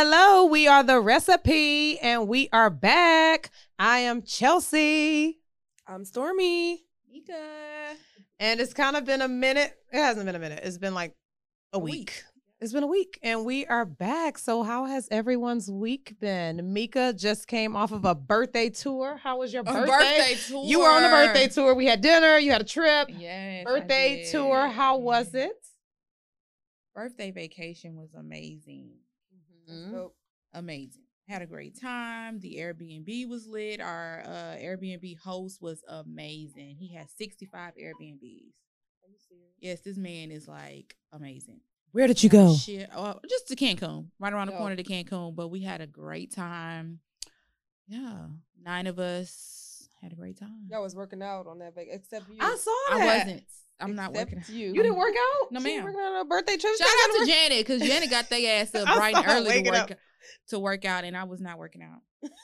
Hello, hello, hello. We are the recipe and we are back. I am Chelsea. I'm Stormy. Mika. And it's kind of been a minute. It hasn't been a minute. It's been like a, week. week. It's been a week and we are back. So, how has everyone's week been? Mika just came off of a birthday tour. How was your A birthday? birthday tour. You were on a birthday tour. We had dinner, you had a trip. Yes. Birthday tour. How was mm-hmm. it? Birthday vacation was amazing. Mhm. Dope. Amazing. Had a great time. The Airbnb was lit. Our uh, Airbnb host was amazing. He had 65 Airbnbs. Yes, this man is like amazing. Where did you go? Shit, oh, just to Cancun, right around the Dope. corner to Cancun. But we had a great time. Yeah, nine of us had a great time. Y'all was working out on that vac, except you. I saw I wasn't. I'm not Except working. You. You didn't work out? No, She ma'am. Working on a birthday trip. Shout out gotta work- Janet because Janet got their ass up I bright and early to work up. to work out, and I was not working out.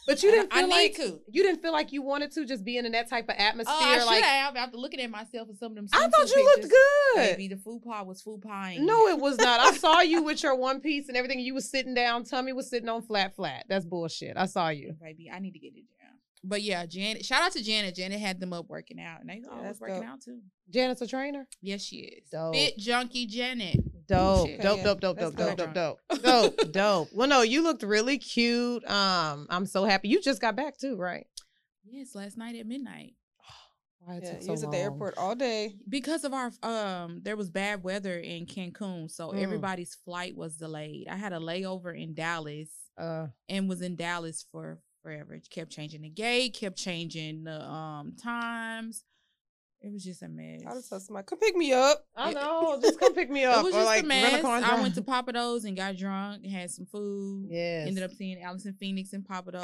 But you didn't I feel need like to. you didn't feel like you wanted to just being in that type of atmosphere. Oh, I should have after looking at myself and some of them. I thought you looked good. Baby, the food pot was food pie. No, it was not. I saw you with your one piece and everything. You was sitting down. Tummy was sitting on flat, flat. That's bullshit. I saw you. baby, I need to get it down. But yeah, Janet. Shout out to Janet. Janet had them up working out, and they all that's was working dope. out too. Janet's a trainer. Yes, she is. Dope. Fit junkie Janet. Dope, Shit. dope, Yeah, dope, dope, that's dope, dope, dope, dope, dope, dope. Well, no, you looked really cute. Um, I'm so happy. You just got back too, right? Yes, last night at midnight. Why it Yeah, took you so was at the airport all day. because of our um there was bad weather in Cancun, so Mm. everybody's flight was delayed. I had a layover in Dallas Uh, and was in Dallas for forever. It kept changing the gate, kept changing the um times. It was just a mess. I just told somebody, come pick me up. I know. Just come pick me up. It was just like a mess. car I went to Pappadeaux and got drunk had some food. Yeah. Ended up seeing Allyson Felix in Pappadeaux.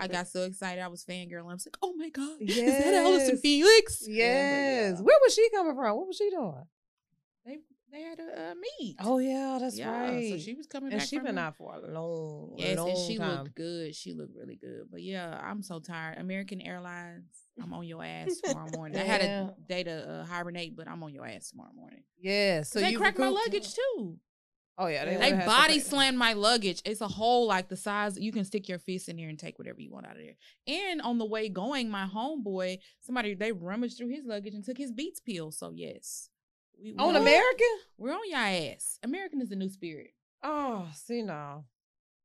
I got so excited. I was fangirling. I was like, oh my God. Is that Allyson Yes. Felix? Yes. yeah. Where was she coming from? What was she doing? They they had a uh, meet. Oh yeah, that's yeah, right. So she was coming and back. she been her- out for a long, Yes, long and she time. looked good. She looked really good. But yeah, I'm so tired. American Airlines, I'm on your ass tomorrow morning. I had a day to uh, hibernate, but I'm on your ass tomorrow morning. Yeah, so they you cracked my luggage too. Oh yeah, They they, They would've had to body slammed my luggage. It's a hole like the size you can stick your fist in there and take whatever you want out of there. And on the way going, my homeboy, somebody they rummaged through his luggage and took his Beats pill. So yes, we, on American. We're on your ass. American is the new spirit. Oh, see now.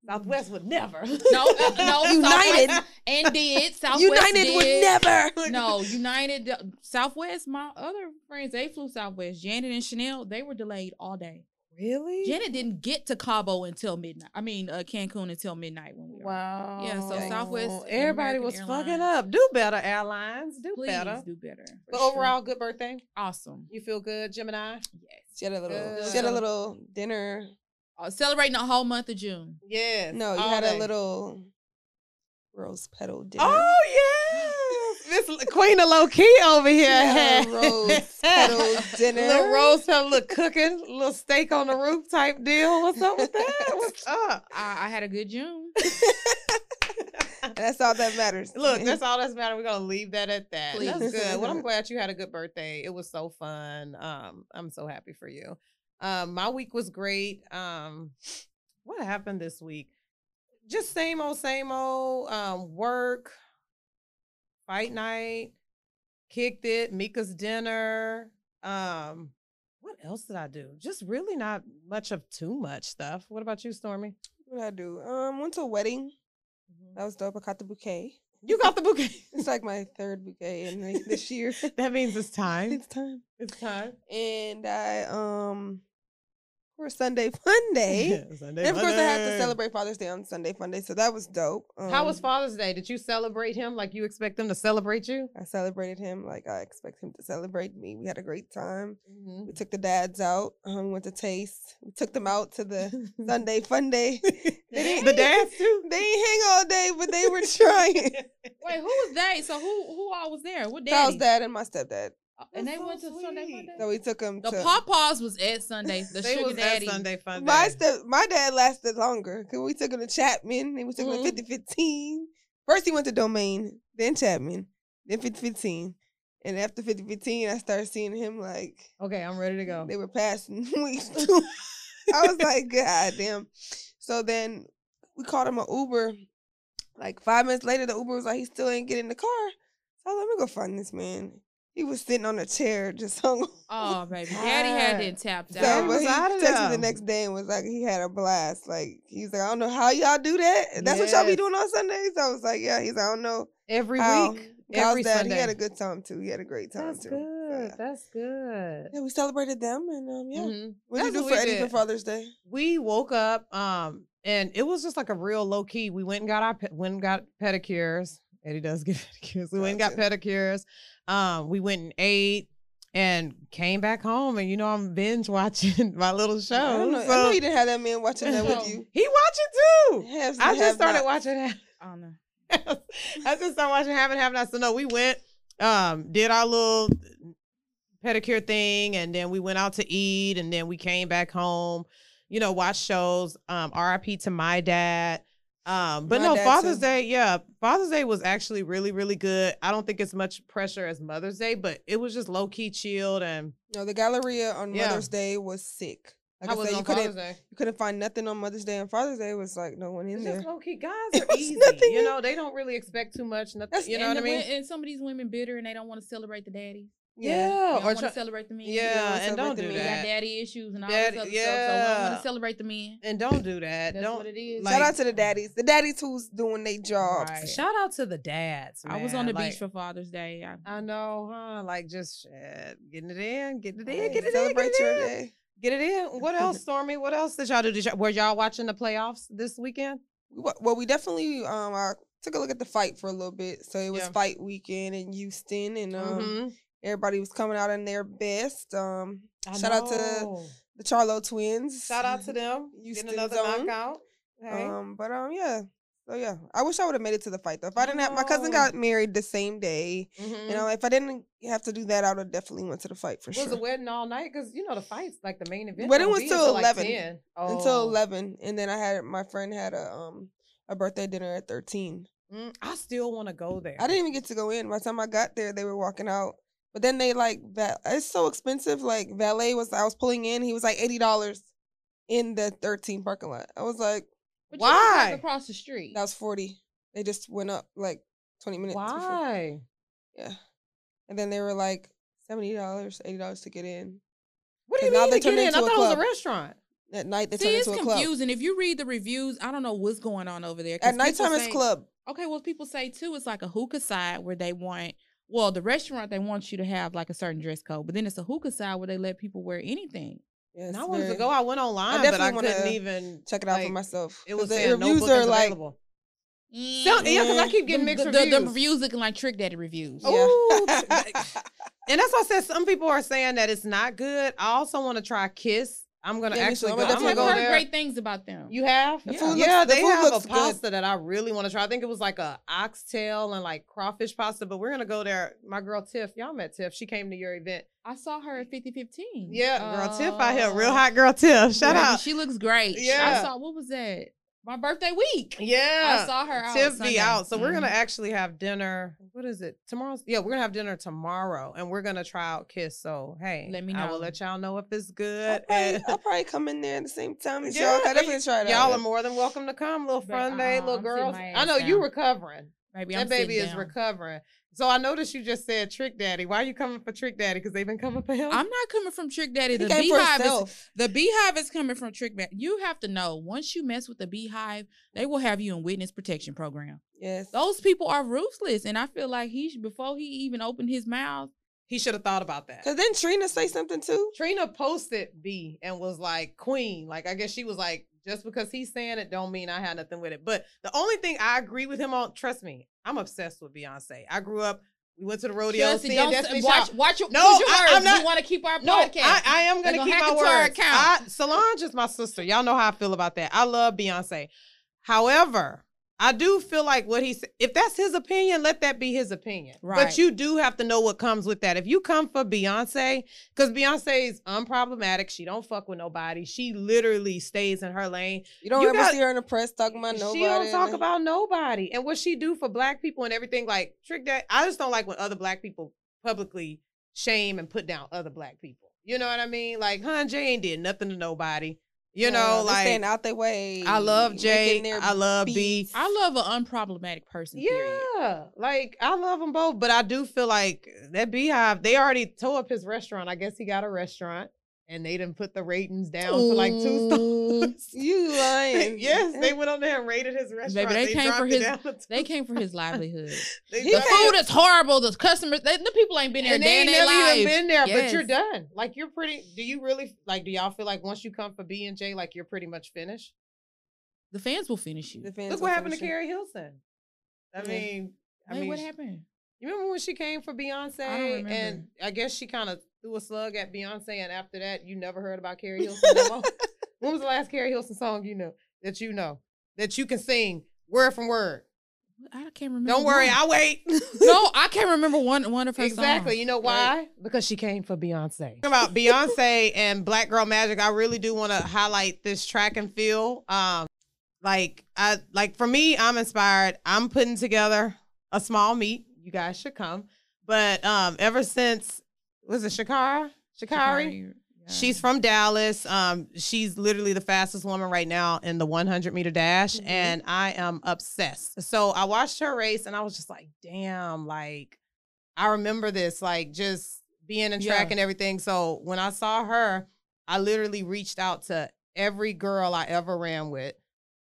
Southwest would never. No, uh, no, United. Southwest and did Southwest United would never. No, United, uh, Southwest. My other friends, they flew Southwest. Janet and Chanel, they were delayed all day. Really? Janet didn't get to Cabo until midnight. I mean, uh, Cancun until midnight when we were. Wow. Yeah, so Dang. Southwest and Everybody American was fucking up. Do better, airlines. Do Please better. do better. But sure. overall, good birthday. awesome. You feel good, Gemini? Yes. She had a little. Good. She had a little dinner. Uh, celebrating the whole month of June. Yes. No, you all had day. a little rose petal dinner. Oh yes, Miss Queen of Low Key over here had rose petal dinner. Little rose petal, little cooking, little steak on the roof type deal. What's up with that? What's up? I, I had a good June. That's all that matters. Look, that's all that's matter. We're gonna leave that at that. That's good. Well, I'm glad you had a good birthday. It was so fun. Um, I'm so happy for you. Um, my week was great. Um, what happened this week? Just same old, same old. Um, work, fight night, kicked it. Mika's dinner. Um, what else did I do? Just really not much of too much stuff. What about you, Stormy? what did I do? Um, went to a wedding. That was dope. I caught the bouquet. You got the bouquet. It's like my third bouquet in the- this year. that means it's time. it's time. It's time. And I um for Sunday fun day. Sunday And of course, I had to celebrate Father's Day on Sunday Fun Day, so that was dope. How was Um, Father's Day? Did you celebrate him like you expect them to celebrate you? I celebrated him like I expect him to celebrate me. We had a great time. Mm-hmm. We took the dads out. Um, went to Taste. We took them out to the Sunday Fun Day. They didn't- the dads too. They didn't hang all day, but they were trying. Wait, who was they? So who who all was there? What Charles' daddy? dad and my stepdad. Uh, And they so went to Sunday sweet. Monday. So we took them The to. pawpaws was at Sunday. The they sugar was daddy. at Sunday fun my day. step, my dad lasted longer because we took him to Chapman. Then we took him Mhm. to 5015. First he went to Domain, then Chapman, then 5015. And after 5015, I started seeing him like Okay, I'm ready to go. they were passing weeks. I was like, God damn. So then we called him an Uber. Like five minutes later, the Uber was like, he still ain't getting in the car. So I was like, let me go find this man. He was sitting on a chair, just hung. Oh, baby. Daddy had God. that tapped So, out. but was he out of texted me the next day and was like, he had a blast. Like he's like, I don't know how y'all do that. That's what y'all be doing on Sundays. I was like, yeah. He's like, I don't know Every how. week. Kyle's Every dad, Sunday. he had a good time too. He had a great time too. That's too. good. Yeah. That's good. Yeah, we celebrated them and um yeah. Mhm. What did you do for we Eddie for. Father's Day? we woke up um and it was just like a real low key. We went and got our pe- went and got pedicures. Eddie does get pedicures. We went and got pedicures. Um, we went and ate and came back home. And you know, I'm binge watching my little show. I, don't know. I so- know you didn't have that man watching that with you. he watch it too. Has- I just started not. watching that. I don't know. I just started watching Have and Have Not. So no, we went, um, did our little pedicure thing, and then we went out to eat, and then we came back home, you know, watch shows. Um, RIP to my dad. Um, but My no, Father's too. Day, yeah, Father's Day was actually really, really good. I don't think it's much pressure as Mother's Day, but it was just low key chilled and No, the Galleria on Yeah. Mother's Day was sick. Like I I, was said, you on couldn't Father's Day. you couldn't find nothing on Mother's Day and Father's Day was like no one in It's there. just low key. Guys are easy. nothing You know, they don't really expect too much. Nothing. That's- You know what I mean? And some of these women bitter and they don't want to celebrate the daddy. Yeah. They Yeah, don't or want to celebrate the men. yeah, Yeah, and don't do men. They got that. daddy issues and all Daddy- this other stuff. So we don't want to celebrate the men. And don't do that. That's don't what it is. like- Shout out to the daddies. The daddies who's doing their jobs. Right. Shout out to the dads. I was on the Like, beach for Father's Day. I, I know, huh? Like just shit, getting it in, getting it in, Hey, get it in, Celebrate get your it in. day. Get it in. What else, Stormy? What else did y'all do? Did y'all, were y'all watching the playoffs this weekend? Well, we definitely um I took a look at the fight for a little bit. So it was Yeah. fight weekend in Houston and um Mhm. Everybody was coming out in their best. Um I shout out to the Charlo twins. shout out to them. Houston Getting another zone. knockout. Um, but um, yeah. So yeah, I wish I would have made it to the fight though. If I didn't have my cousin got married the same day, Mhm. you know, if I didn't have to do that, I would have definitely went to the fight for was sure. Was the wedding all night? Because you know the fights, like the main event. Wedding was till until, like, 11. Until Oh. eleven, and then I had my friend had a um a birthday dinner at thirteen. Mm, I still want to go there. I didn't even get to go in. By the time I got there, they were walking out. But then they like that. it's so expensive. Like valet was, I was pulling in. He was like eighty dollars in the thirteen parking lot. I was like, but Why? across the street. that was forty. They just went up like twenty minutes. before- Why? Yeah. And then they were like seventy dollars, eighty dollars to get in. What do you mean they to get in? I thought it was a restaurant. At night they See, it's into a club. It's confusing. If you read the reviews, I don't know what's going on over there. At nighttime people it's club. Okay, well, people say too, it's like a hookah side where they want, well, the restaurant they want you to have like a certain dress code, but then it's a hookah side where they let people wear anything. Yeah, And I wanted to go. I went online, but I definitely wanna couldn't even check it out like, for myself. It was the saying no reviews are like available. So, yeah, because I mm. keep getting mixed the, the- reviews. The, reviews looking like Trick Daddy reviews. Yeah. Ooh, and that's why I said some people are saying that it's not good. I also want to try Kiss. I'm gonna Yeah, actually too. go. I'ma I'm gonna I've go heard there. great things about them. You have? The Yeah. food yeah, looks- the they food have looks a good. pasta that I really want to try. I think it was like a oxtail and like crawfish pasta, but we're gonna go there. My girl Tiff, y'all met Tiff. She came to your event. I saw her at 5015. Yeah, girl Tiff out here, real Uh, hot girl Tiff. Shout baby, out. She looks great. Yeah. I saw, what was that? My birthday week. Yeah, I saw her out Tiff be out, so we're gonna Mhm. actually have dinner. What is it? Tomorrow's yeah, we're gonna have dinner tomorrow, and we're gonna try out Kiss. So hey, Let me I will know. let y'all know if it's I'll good. probably, and- I'll probably come in there at the same time as Yeah, y'all. I definitely try it Y'all out. are more than welcome to come, little But, fun day, uh-uh, little I'm girls. I ass know you down. recovering. Baby, that I'm baby is down. recovering. So I noticed you just said Trick Daddy. Why are you coming for Trick Daddy? Because they've been coming for him. I'm not coming from Trick Daddy. The Beyhive is the Beyhive is coming from Trick Daddy. You have to know once you mess with the Beyhive, they will have you in witness protection program. Yes. Those people are ruthless, and I feel like he should- before he even opened his mouth. he should have thought about that. Cause then Trina say something too. Trina posted B and was like queen. Like I guess she was like, just because he's saying it don't mean I had nothing with it. But the only thing I agree with him on, trust me, I'm obsessed with Beyonce. I grew up, we went to the rodeo, Chelsea, seeing Destiny watch, Child. watch your, No, your I- words. I'm not- we want to keep our No, podcast. I, I am gonna gonna keep my our account. I, Solange is my sister. Y'all know how I feel about that. I love Beyonce. However, I do feel like what he's if that's his opinion, let that be his opinion. Right. But you do have to know what comes with that. If you come for Beyonce, because Beyonce is unproblematic, she don't fuck with nobody. She literally stays in her lane. You don't You ever got- see her in the press talking about nobody. She don't talk about nobody and what she do for black people and everything. Like trick that. I just don't like when other black people publicly shame and put down other black people. You know what I mean? Like, huh, Jay ain't did nothing to nobody. You Yeah, know, like staying out their way. I love Jay. I love B. beats. I love an unproblematic person. Period. Yeah, like I love them both, but I do feel like that Beyhive. They already tore up his restaurant. I guess he got a restaurant, and they didn't put the ratings down to like two Ooh. stars. You lying? yes, they went on there and rated his restaurant. Baby, they came for his- down to two They came for his livelihood. The dropped paid- food is horrible. The customers, they, the people ain't been there and they ain't never lives. even been there, but you're done. Like you're pretty. Do you really like? Do y'all feel like once you come for B and J, like you're pretty much finished? The fans will finish you. The fans Look what happened to finish it. Keri Hilson. I Yeah. mean, I Wait, mean, what happened? You remember when she came for Beyonce? remember. And I guess she kind of threw a slug at Beyonce, and after that, you never heard about Keri Hilson when was the last Keri Hilson song you know that you know that you can sing word from word? I can't remember. Don't worry, one. I'll wait. no, I can't remember one one of her songs. exactly. songs. You know why? Because she came for Beyonce. About Beyonce and Black Girl Magic, I really do want to highlight this track and feel. Um, like I like for me, I'm inspired. I'm putting together a small meet. You guys should come. But um, ever since was it Shakara? Sha'Carri? She's from Dallas. Um, she's literally the fastest woman right now in the 100 meter dash, Mhm. and I am obsessed. So I watched her race, and I was just like, "Damn!" Like, I remember this, like, just being in track Yeah. and everything. So when I saw her, I literally reached out to every girl I ever ran with.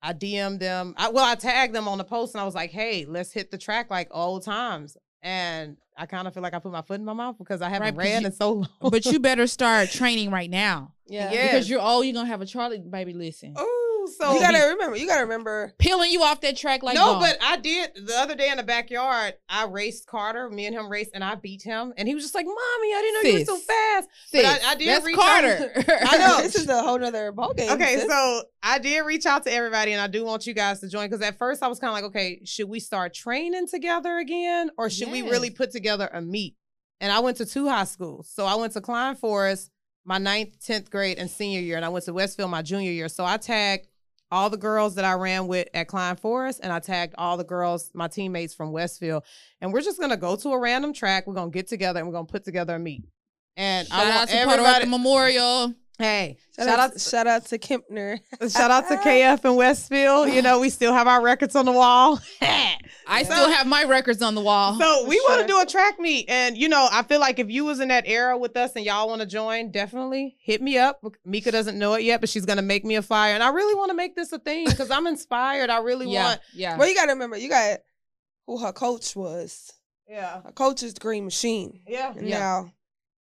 I DM'd them. I, well, I tagged them on the post, and I was like, "Hey, let's hit the track like old times." And I kind of feel like I put my foot in my mouth because I haven't Right, 'cause ran you- in so long. but you better start training right now Yeah. Yeah. because you're oh you're gonna have a Charlie baby. Listen, oh, So You gotta remember. You gotta remember. peeling you off that track like no, gone. but I did the other day in the backyard. I raced Carter. Me and him raced, and I beat him. And he was just like, "Mommy, I didn't know you were so fast." Sis, but I- I did that's reach out- Carter. I know. this is a whole nother ballgame. Okay, sis. so I did reach out to everybody, and I do want you guys to join because at first I was kind of like, "Okay, should we start training together again, or should we really put together a meet?" And I went to two high schools. So I went to Klein Forest my ninth, tenth grade, and senior year, and I went to Westfield my junior year. So I tagged all the girls that I ran with at Klein Forest, and I tagged all the girls, my teammates from Westfield. And we're just gonna go to a random track. We're gonna get together and we're gonna put together a meet. And Shout I out want to Puerto everybody. Memorial. Hey, shout, out, shout out to Kempner. Shout out to KF and Westfield. You know, we still have our records on the wall. I So- still have my records on the wall. so For we want to do a track meet. And, you know, I feel like if you was in that era with us and y'all want to join, definitely hit me up. Mika doesn't know it yet, but she's going to make me a fire, And I really want to make this a thing because I'm inspired. I really yeah, want. yeah. Well, you gotta remember. You got who her coach was. Yeah. Her coach is the Green Machine. Yeah. And Yeah. now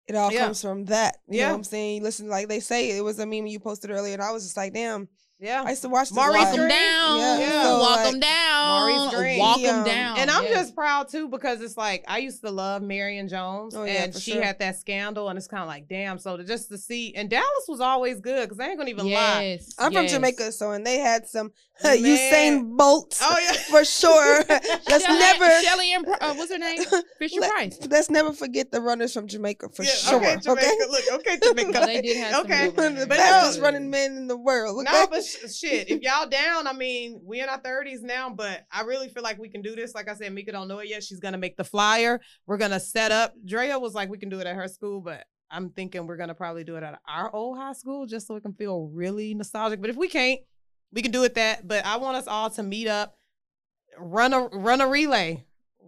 it all Yeah. comes from that. You know Yeah. what I'm saying? You listen, like they say, it was a meme you posted earlier, and I was just like, damn, Yeah. I used to watch this. Maurice. Walk them down. Yeah. So, Walk like, them down. Maurice Greene. Walk Yeah. them down. And I'm Yes. just proud too because it's like I used to love Marion Jones, Oh, yeah, and she sure. had that scandal, and it's kind of like, damn. So to just to see, and Dallas was always good because I ain't gonna even lie. I'm from. Jamaica, so and they had some Man. Usain Bolt Oh yeah, for sure. Let's Shelly, never Shelly and uh, what's her name? Fisher Let- Price. let's never forget the runners from Jamaica for Yeah, sure. Okay, Okay, Jamaica. Look, okay, Jamaica. Well, they did have some Okay. good the But fastest no. running men in the world. Okay? No, but sh- shit, if y'all down, I mean, we in our thirties now, but I really feel like we can do this. Like I said, Mika don't know it yet. She's gonna make the flyer. We're gonna set up. Drea was like, we can do it at her school, but I'm thinking we're gonna probably do it at our old high school just so it can feel really nostalgic. But if we can't, we can do it that. But I want us all to meet up, run a run a relay.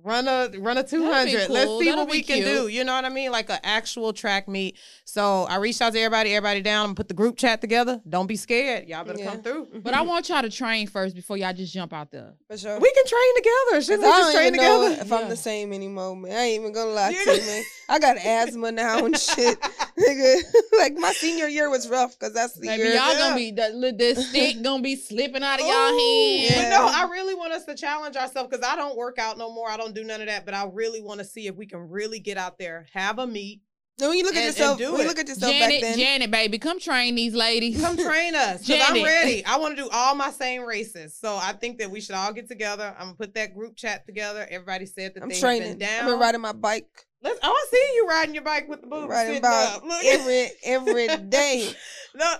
Run a run a two hundred. Let's see That'll what be we can cute. do. You know what I mean? Like an actual track meet. So I reached out to everybody. Everybody down. I'm gonna put the group chat together. Don't be scared. Y'all better Yeah. come through. But I want y'all to train first before y'all just jump out there. for sure. We can train together Shouldn't we just train together? if I'm the same anymore, man. I ain't even gonna lie to you, man. I got asthma now and shit. Nigga, like my senior year was rough because that's the Maybe year. y'all Yeah. gonna be the, the stick gonna be slipping out of y'all Ooh, hands. But Yeah. no, I really want us to challenge ourselves because I don't work out no more. I don't do none of that. But I really want to see if we can really get out there, have a meet, Then when you look at And- and yourself, do when you look at yourself back Janet, then. Janet, baby, come train these ladies. come train us. Because I'm ready. I want to do all my same races. So I think that we should all get together. I'm gonna put that group chat together. Everybody said that I'm they training. have been I've down. been riding my bike, Let's. Oh, I see you riding your bike with the boobs riding sitting about every every day. no,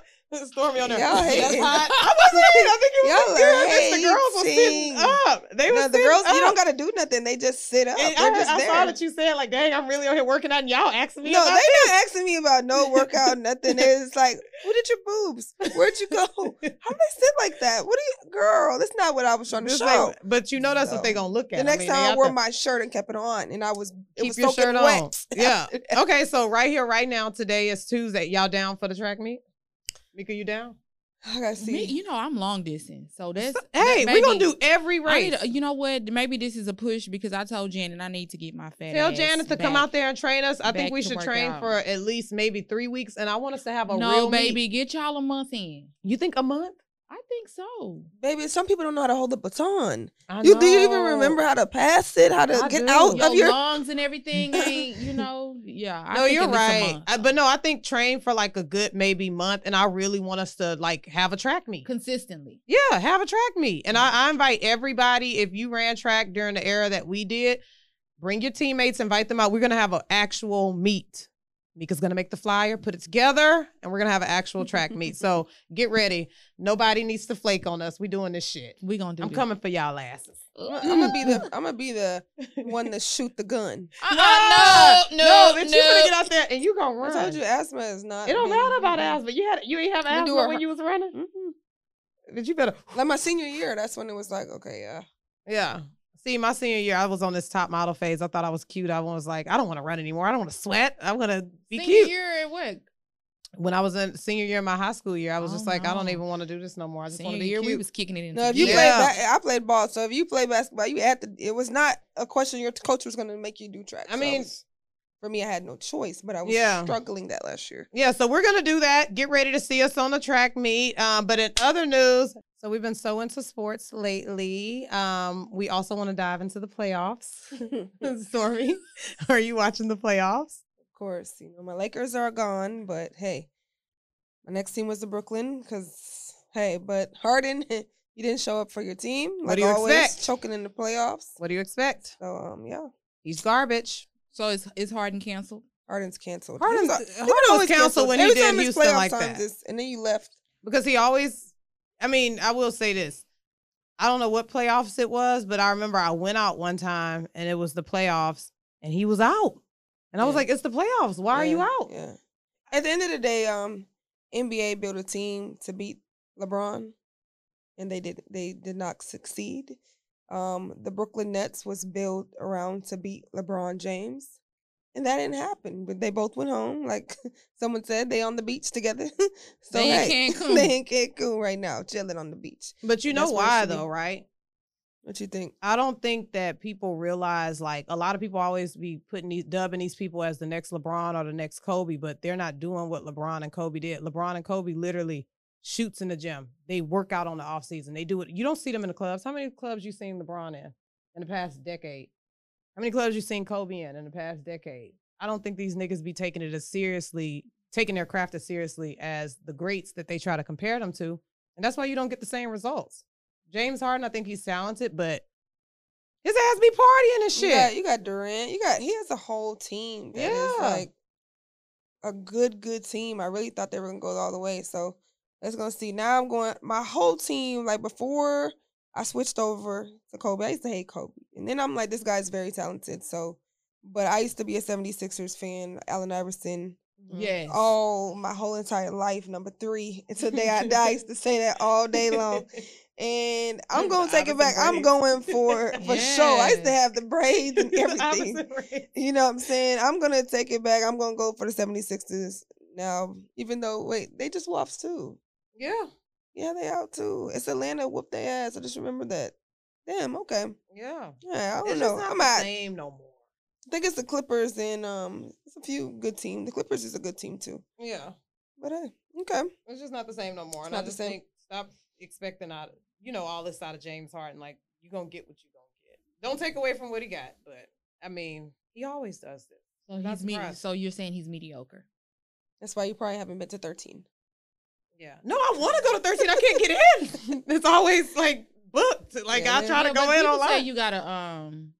Stormy on there. Y'all hot. I wasn't. I think it was the girls. are The girls were sitting up. They were No, the girls, you don't gotta do nothing. They just sit up. And They're I, just I there. saw that you said like, "Dang, I'm really on here working out," and y'all asking me. No, about they not asking me about no workout, nothing. It's like, who did your boobs? Where'd you go? How they sit like that? What do you, girl? That's not what I was trying to This show. ain't- but you know that's what they So, gonna look at. the next mean, time I wore to my shirt and kept it on, and I was it keep was your shirt on. wet. Yeah. Okay, so right here, right now, today is Tuesday. Y'all down for the track meet? Mika, you down? I gotta see. Me, you know, I'm long distance, so that's Hey, that we gonna do every I race. need, you know what? Maybe this is a push because I told Janet I need to get my fat. Tell ass Janet to come out there and train us. I think we should train out. for at least maybe three weeks, and I want us to have a no, real baby, meet. get y'all a month in. You think a month? I think so. Baby, some people don't know how to hold the baton. I You do you even remember how to pass it? How to I get do. out Your of your? lungs and everything ain't, you know, yeah. I No, think you're at least a right. I- uh, but no, I think train for like a good maybe month, and I really want us to like have a track meet. consistently. Yeah, have a track meet. And I, I invite everybody, if you ran track during the era that we did, bring your teammates, invite them out. We're gonna have an actual meet. Mika's gonna make the flyer, put it together, and we're gonna have an actual track meet. So get ready. Nobody needs to flake on us. We doing this shit. We gonna do. I'm this. coming for y'all asses. I'm gonna be the I'm gonna be the one to shoot the gun. Uh-uh, no, no, bitch, no. you gonna get out there and you gonna run. I told you asthma is not. it don't being- matter about asthma. You had you ain't have asthma a- when you was running. Mhm. But you better Like my senior year, that's when it was like, okay, yeah. Yeah. See, my senior year, I was on this top model phase. I thought I was cute. I was like, I don't want to run anymore. I don't want to sweat. I'm gonna be Senior cute. year at what? When I was in senior year of my high school year, I was Oh, just like, I don't even want to do this no more. I just want Senior to be year, cute. we was kicking it in. No, if you Yeah. played, ba- I played ball. So if you play basketball, you had to. It was not a question your coach was going to make you do track. I So mean- was- for me, I had no choice, but I was Yeah. struggling that last year. yeah, so we're gonna do that. Get ready to see us on the track meet. Um, but in other news, so we've been so into sports lately. Um, we also want to dive into the playoffs. Stormy, are you watching the playoffs? Of course, you know my Lakers are gone, but hey, my next team was the Brooklyn because hey, but Harden, you didn't show up for your team. What Like do you always, expect? choking in the playoffs. What do you expect? So um, yeah, He's garbage. So it's it's Harden canceled. Harden's canceled. Harden's- He was- he Harden was was always canceled when he Every did time it's Houston like times, that. and then you left. because he always I mean, I will say this. I don't know what playoffs it was, but I remember I went out one time and it was the playoffs and he was out. And I was like, it's the playoffs. Why are you out? Yeah. At the end of the day, um, NBA built a team to beat LeBron, and they did. They did not succeed. Um, the Brooklyn Nets was built around to beat LeBron James, and that didn't happen. But they both went home, like someone said. They on the beach together. so They in hey, Cancun. they in Cancun right now, chilling on the beach. But you know That's where it why should be. though, right? What you think? I don't think that people realize like a lot of people always be putting these dubbing these people as the next LeBron or the next Kobe, but they're not doing what LeBron and Kobe did. LeBron and Kobe literally shoots in the gym. They work out on the off season. They do it. You don't see them in the clubs. How many clubs you seen LeBron in in the past decade? How many clubs you seen Kobe in in the past decade? I don't think these niggas be taking it as seriously, taking their craft as seriously as the greats that they try to compare them to. And that's why you don't get the same results. James Harden, I think he's talented, but his ass be partying and You shit. got, you got Durant. You got he has a whole team that is Yeah. like a good, good team. I really thought they were gonna go all the way. So let's go see. Now I'm going my whole team, like before I switched over to Kobe, I used to hate Kobe. And then I'm like, this guy's very talented. So but I used to be a 76ers fan, Allen Iverson. yes. Oh, my whole entire life, number three. Until day I die, I used to say that all day long. And I'm gonna take it back. I'm going for for sure. I used to have the braids and everything. You know what I'm saying? I'm gonna take it back. I'm gonna go for the 76ers now. Even though wait, they just lost too. Yeah. Yeah, they out too. It's Atlanta whooped their ass. I just remember that. Damn, okay. Yeah. Yeah, I don't It's know. just not I'm the out. same no more. I think it's the Clippers and um it's a few good teams. The Clippers is a good team too. Yeah. But hey, okay. It's just not the same no more. It's and I not the same. think stop expecting out you know, all this out of James Harden. Like, you gonna get what you gonna get. Don't take away from what he got, but I mean, he always does this. So he's me- surprised. So you're saying he's mediocre? That's why you probably haven't been to 13. Yeah. No, I want to go to 13. I can't get in. it's always like booked. Like Yeah, I try to go in people say online. you gotta um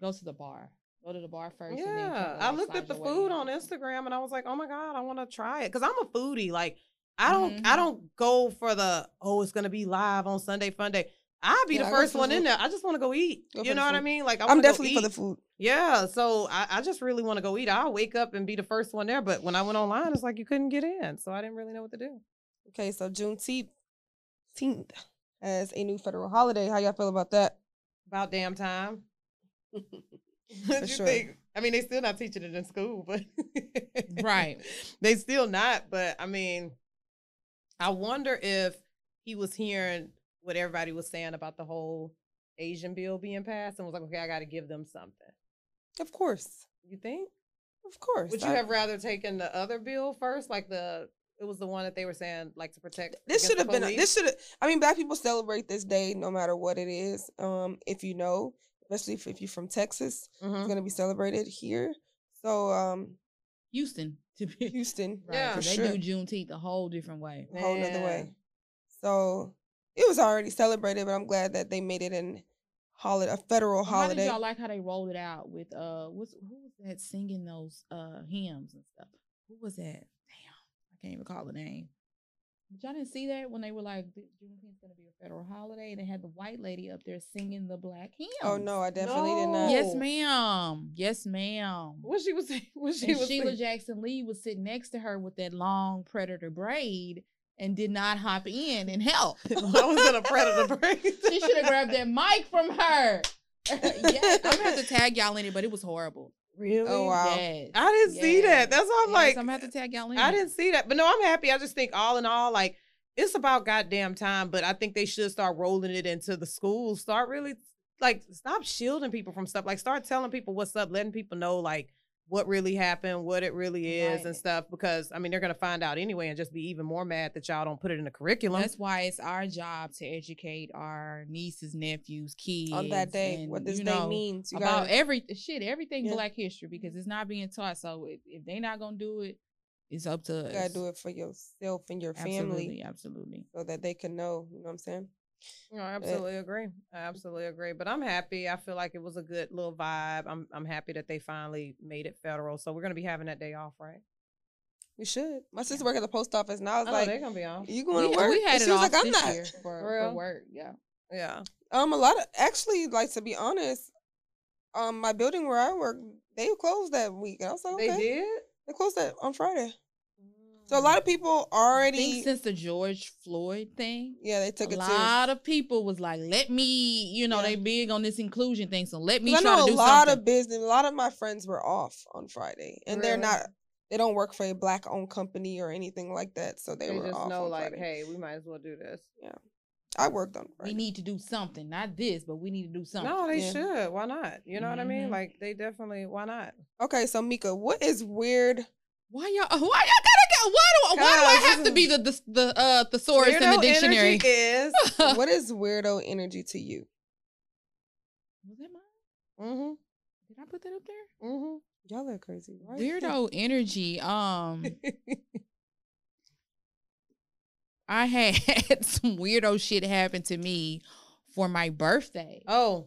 go to the bar. Go to the bar first. and then Yeah, I looked at the food on Instagram and I was like, oh my god, I want to try it because I'm a foodie. Like I don't I Mhm. don't go for the oh it's gonna be live on Sunday Fun Day. I'll be Yeah, the first one in there. I just want to go eat. Go you know what I mean? Like I I'm definitely for the food. Yeah, so I, I just really want to go eat. I'll wake up and be the first one there. But when I went online, it's like you couldn't get in, so I didn't really know what to do. Okay, so Juneteenth 10th as a new federal holiday. How y'all feel about that? About damn time. For sure. think? I mean, they still not teaching it in school, but Right. They still not, but I mean, I wonder if he was hearing what everybody was saying about the whole Asian bill being passed and was like, okay, I got to give them something. Of course. You think? Of course. Would you I- have rather taken the other bill first, like the it was the one that they were saying like to protect? this should have been police? this should have i mean black people celebrate this day no matter what it is um if you know especially if, if you're from texas Mhm. it's going to be celebrated here so um Houston to be houston Right, Yeah. 'cause for they sure. do Juneteenth a whole different way. a whole other way so it was already celebrated but i'm glad that they made it an holiday a federal How did holiday y'all like how they rolled it out with uh what's who was that singing those uh hymns and stuff? Who was that? Damn, I can't even recall the name. But y'all didn't see that when they were like Juneteenth's gonna be a federal holiday, they had the white lady up there singing the black hymns. oh no i definitely did not Yes, ma'am. Yes, ma'am. What she was saying? What she and was Sheila saying? Jackson Lee was sitting next to her with that long predator braid and did not hop in and help. I was in a predator break. she should have grabbed that mic from her. yes, I'm gonna have to tag y'all in it, but it was horrible. Really? Oh, wow. Yes. I didn't see that. That's why I'm yes, like, I'm gonna have to tag y'all in. I didn't see that. But no, I'm happy. I just think all in all, like it's about goddamn time. But I think they should start rolling it into the schools. Start really like stop shielding people from stuff. Like start telling people what's up, letting people know like what really happened, what it really is, Right. and stuff. Because I mean, they're gonna find out anyway, and just be even more mad that y'all don't put it in the curriculum. That's why it's our job to educate our nieces, nephews, kids on that day and, what this you day know, means you about gotta- every shit, everything Yeah. Black History because it's not being taught. So if, if they not gonna do it, it's up to us. you gotta do it for yourself and your family Absolutely, absolutely. so that they can know you know what i'm saying No, I absolutely agree. I absolutely agree. But I'm happy. I feel like it was a good little vibe. I'm I'm happy that they finally made it federal. So we're gonna be having that day off, right? we should my sister work at the post office and i was I like they're gonna be off. you going we, to work we had And it she was off like i'm this not year for, for real? work. Yeah. Yeah. Um, a lot of actually, like to be honest, um, my building where I work, they closed that week. And I was like, okay, They did? they closed that on Friday. So a lot of people I already, think since the George Floyd thing, yeah, they took a it lot serious. of people was like, "Let me," you know, Yeah. they big on this inclusion thing, so let me 'Cause I know to a lot something. of business. A lot of my friends were off on Friday, and they're not. They don't work for a black-owned company or anything like that. So they, They, were just off know, on like, Friday. hey, we might as well do this. Yeah, I worked on we need to do something, not this, but we need to do something. No, they Yeah. should. Why not? You know what I mean? Mhm. Like, they definitely, why not? okay, so Mika, what is weird? Why y'all? Why y'all gotta go? Why do? Why do I have to be the the, the uh thesaurus in the dictionary? energy is. what is weirdo energy to you? Was that mine? mm-hmm. Did I put that up there? Mm-hmm. Y'all are crazy. Right? Weirdo energy. Um, I had some weirdo shit happen to me for my birthday. oh,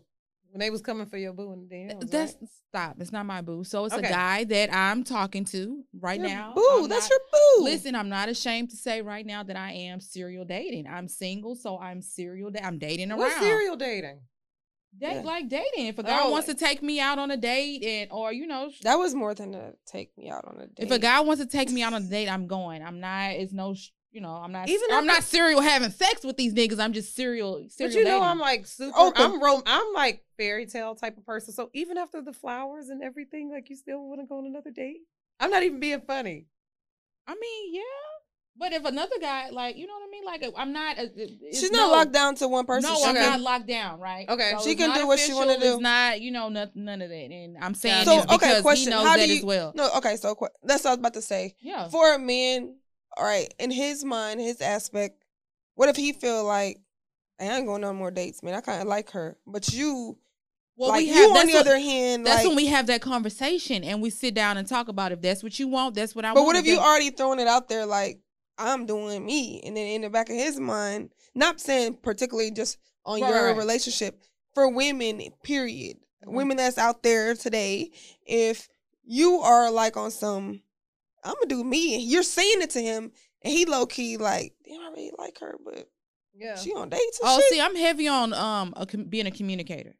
when they was coming for your boo in the DMs, That's right? stop. It's not my boo. So it's Okay. a guy that I'm talking to right Your now. Boo, I'm that's not- your boo. Listen, I'm not ashamed to say right now that I am serial dating. I'm single, so I'm serial. Da- I'm dating around. What serial dating? Date Yeah. like dating. If a guy Oh, wants to take me out on a date, and or you know, That was more than to take me out on a date. if a guy wants to take me out on a date, I'm going. I'm not. It's no. sh- You know, I'm not. Even I'm if not serial having sex with these niggas. I'm just serial. But serial you know. I'm like super. Open. I'm rom- I'm like fairy tale type of person. So even after the flowers and everything, like you still want to go on another date. I'm not even being funny. I mean, yeah. But if another guy, like, you know what I mean? Like, I'm not. uh, She's not no- locked down to one person. No, She I'm not locked down, right? Okay. She can do what she wanna do. It's not, you know, nothing, none of that. And I'm saying So, this okay, because question, he knows how do that you- as well. No, okay, so that's what I was about to say. Yeah. For a man, all right, in his mind, his aspect, what if he feel like I ain't going on more dates, man? I kind of like her, but you, well, like we you have. on the what- other hand, that's like, when we have that conversation and we sit down and talk about if that's what you want. That's what I want. but want. what if you already throwing it out there like I'm doing me, and then in the back of his mind, not saying particularly just on Right, your right, relationship for women, period, Mhm. women that's out there today, if you are like on some, I'm gonna do me, you're saying it to him, and he low key like, damn, I really like her, but Yeah. she on dates. And Oh, shit. see, I'm heavy on um a, com- being a communicator.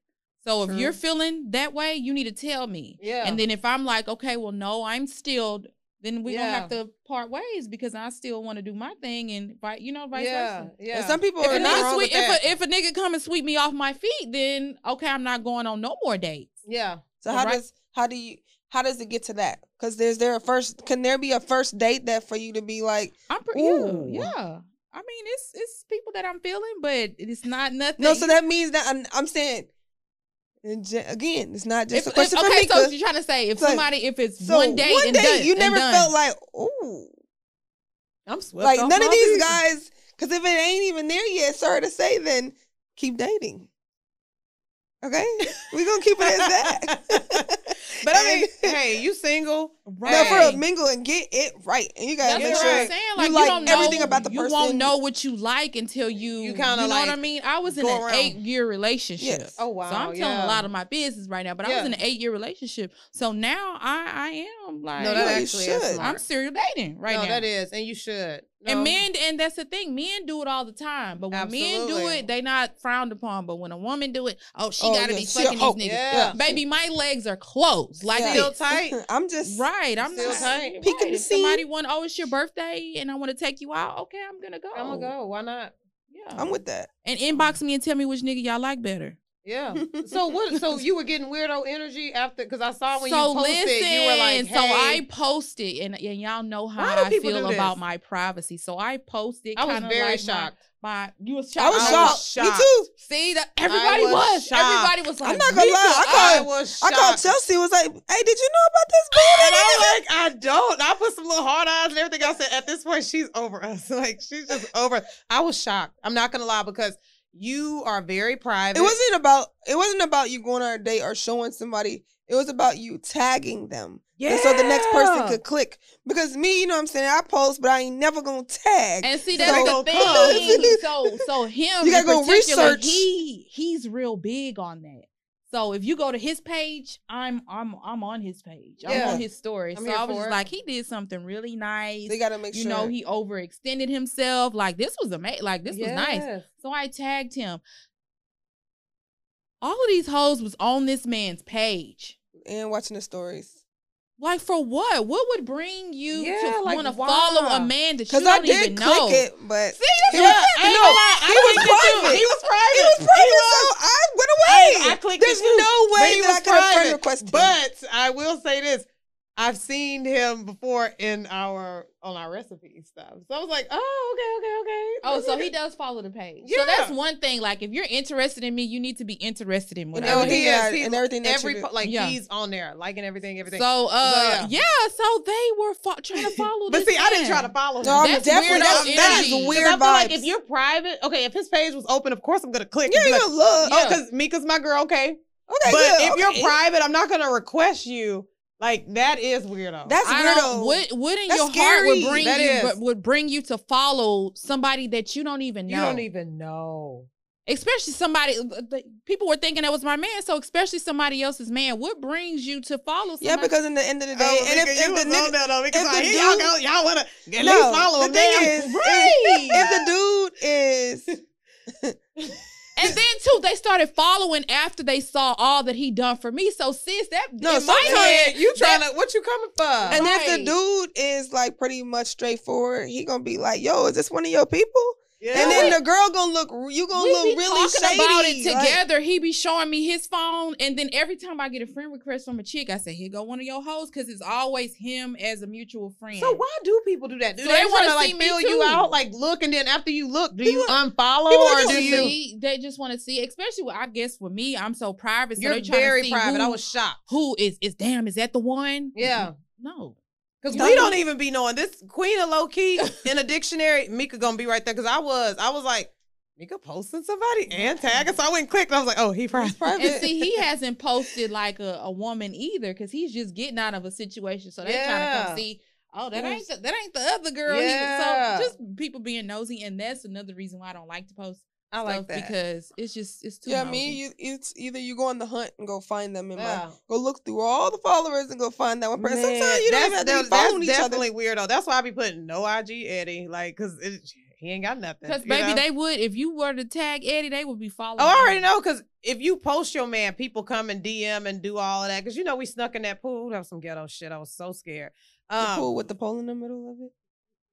So if True. you're feeling that way, you need to tell me. Yeah. And then if I'm like, okay, well, no, I'm still, then we're gonna have to part ways because I still want to do my thing and vi- you know, vice yeah. versa. Yeah. And some people If are a, not nigga wrong with if, that. a, if a nigga come and sweep me off my feet, then okay, I'm not going on no more dates. Yeah. So how right- does how do you how does it get to that? Because there's there a first can there be a first date that for you to be like I'm pretty, yeah, yeah. I mean, it's it's people that I'm feeling, but it's not nothing. no? So that means that I'm, I'm saying again, it's not just if, a question if, for okay, me. so you're trying to say if So- somebody, if it's so one date and done, you never felt like ooh, I'm swept like none of these feet. guys. Because if it ain't even there yet, sorry to say, then keep dating. Okay, we gonna keep it as that. But I mean, hey, you single? Right. No, for Hey. a mingle and get it right, and you gotta That's make sure I'm saying. Like you, like don't know everything about the person. You won't know what you like until you. You You kinda, know what I mean? I was in an around. eight year relationship. Yes. Oh wow. So I'm telling yeah. a lot of my business right now, but I was in an eight year relationship. So now I I am like No, that that you actually should. is I'm serial dating right no, now. that is, and you should. And men, and that's the thing. Men do it all the time, but when men do it, they not frowned upon. But when a woman do it, oh, she Oh, got to yeah, be she a fucking hoe. these niggas. Yeah. Baby, my legs are closed. Like Yeah. Still tight. I'm just Right, I'm Still not tight. Peeking right. the If somebody want, oh, it's your birthday, and I want to take you out. Okay, I'm gonna go. I'm gonna go. Why not? Yeah, I'm with that. and inbox me and tell me which nigga y'all like better. Yeah. So what? So you were getting weirdo energy after? Because I saw when so you posted, listen, you were like, hey. so I posted, and, and y'all know how I people feel about my privacy. So I posted. I was very like shocked. My, you was I shocked. was I shocked. was shocked. Me too. See that everybody was was. shocked. Everybody was like, I'm not gonna lie. I I called. was I called Chelsea. Was like, hey, did you know about this bull? And I'm like, I don't. I put some little hard eyes and everything. I said, at this point, she's over us. Like, she's just over. I was shocked. I'm not gonna lie because you are very private. It wasn't about. It wasn't about you going on a date or showing somebody. It was about you tagging them. And so the next person could click. Because me, you know what I'm saying? I post, but I ain't never gonna tag. And see, that's So- the thing. so, so him, You gotta go research. He, he's real big on that. So if you go to his page, I'm, I'm, I'm on his page. I'm Yeah. on his story. I'm so I was just it. like, he did something really nice. they gotta make you sure. know, he overextended himself. Like this was amazing. Like this was nice. So I tagged him. All of these hoes was on this man's page. and watching the stories. Like for what? What would bring you Yeah, to like, want to follow a man that you don't did even click know? it, but See, that's He what was- I'm no, Ain't no lie. I he was clicked it too. private. He was private. It was private, He was. so I went away. I clicked There's it too, no way he that I was could have friend private. requested. But I will say this: I've seen him before in our on our recipe stuff. So I was like, oh, okay, okay, okay. Oh, so he does follow the page. Yeah. So that's one thing. Like, if you're interested in me, you need to be interested in what And I No, do. everything he is. that- and everything that every you do. like Yeah. he's on there, liking everything, everything. So, uh, So, yeah. yeah. So they were fo- trying to follow. but this see, I didn't try to follow him. No, I'm That's definitely weirdo that's, that energy. is 'Cause weird I feel vibes. like if you're private, okay, if his page was open, of course I'm gonna click. yeah, and be you like, gonna look. oh, Yeah. because Mika's my girl, okay. Okay, but good. if okay. you're private, I'm not gonna request you. Like that is weirdo. that's I weirdo. don't. What, what in That's your heart would bring That you? is. Would bring you to follow somebody that you don't even know. you don't even know. especially somebody. uh, People were thinking that was my man. So especially somebody else's man. What brings you to follow? Somebody? yeah, because in the end of the day, Oh, and if, nigga, if you the was on nigga, though, because if like, the here y'all dude- go, y'all wanna at no, least follow the him. thing damn. is, if, if the dude is And then too, they started following after they saw all that he done for me. So sis, that No, in my sometimes head, you trying that- to what you coming for? And if the dude is like pretty much straightforward, he gonna be like, "Yo, is this one of your people?" Yeah. And then the girl gonna look, you gonna we look be really talking shady. about it like- together. he be showing me his phone, and then every time I get a friend request from a chick, I say, "Here go one of your hoes," because it's always him as a mutual friend. So why do people do that? Do So they, they want wanna like see fill you out, like look, and then after you look, do you unfollow or do you? see, they just want to see, especially with, I guess with me, I'm so private. So You're very to see private. Who, I was shocked who is is damn? Is that the one? Yeah. No. Because we don't even be knowing this queen of low key in a dictionary. Mika gonna be right there because I was, I was like, Mika posting somebody and tagging. So I went and clicked. And I was like, oh, he private. private. And see, he hasn't posted like a, a woman either, because he's just getting out of a situation. So they trying to Yeah. come see. Oh, that ain't the, that ain't the other girl. He- Yeah. so just people being nosy, and that's another reason why I don't like to post. I like that. because it's just it's too. Yeah, me, you, it's either you go on the hunt and go find them in Yeah. go look through all the followers and go find that one person. Man, Sometimes you don't even have to be that's- following that's each definitely weird though. That's why I be putting no IG Eddie, like, cause it, he ain't got nothing. Because baby, know? they would if you were to tag Eddie, they would be following. Oh, I already know, cause if you post your man, people come and DM and do all of that. Cause you know we snuck in that pool. That was some ghetto shit. I was so scared. The Um, pool with the pole in the middle of it.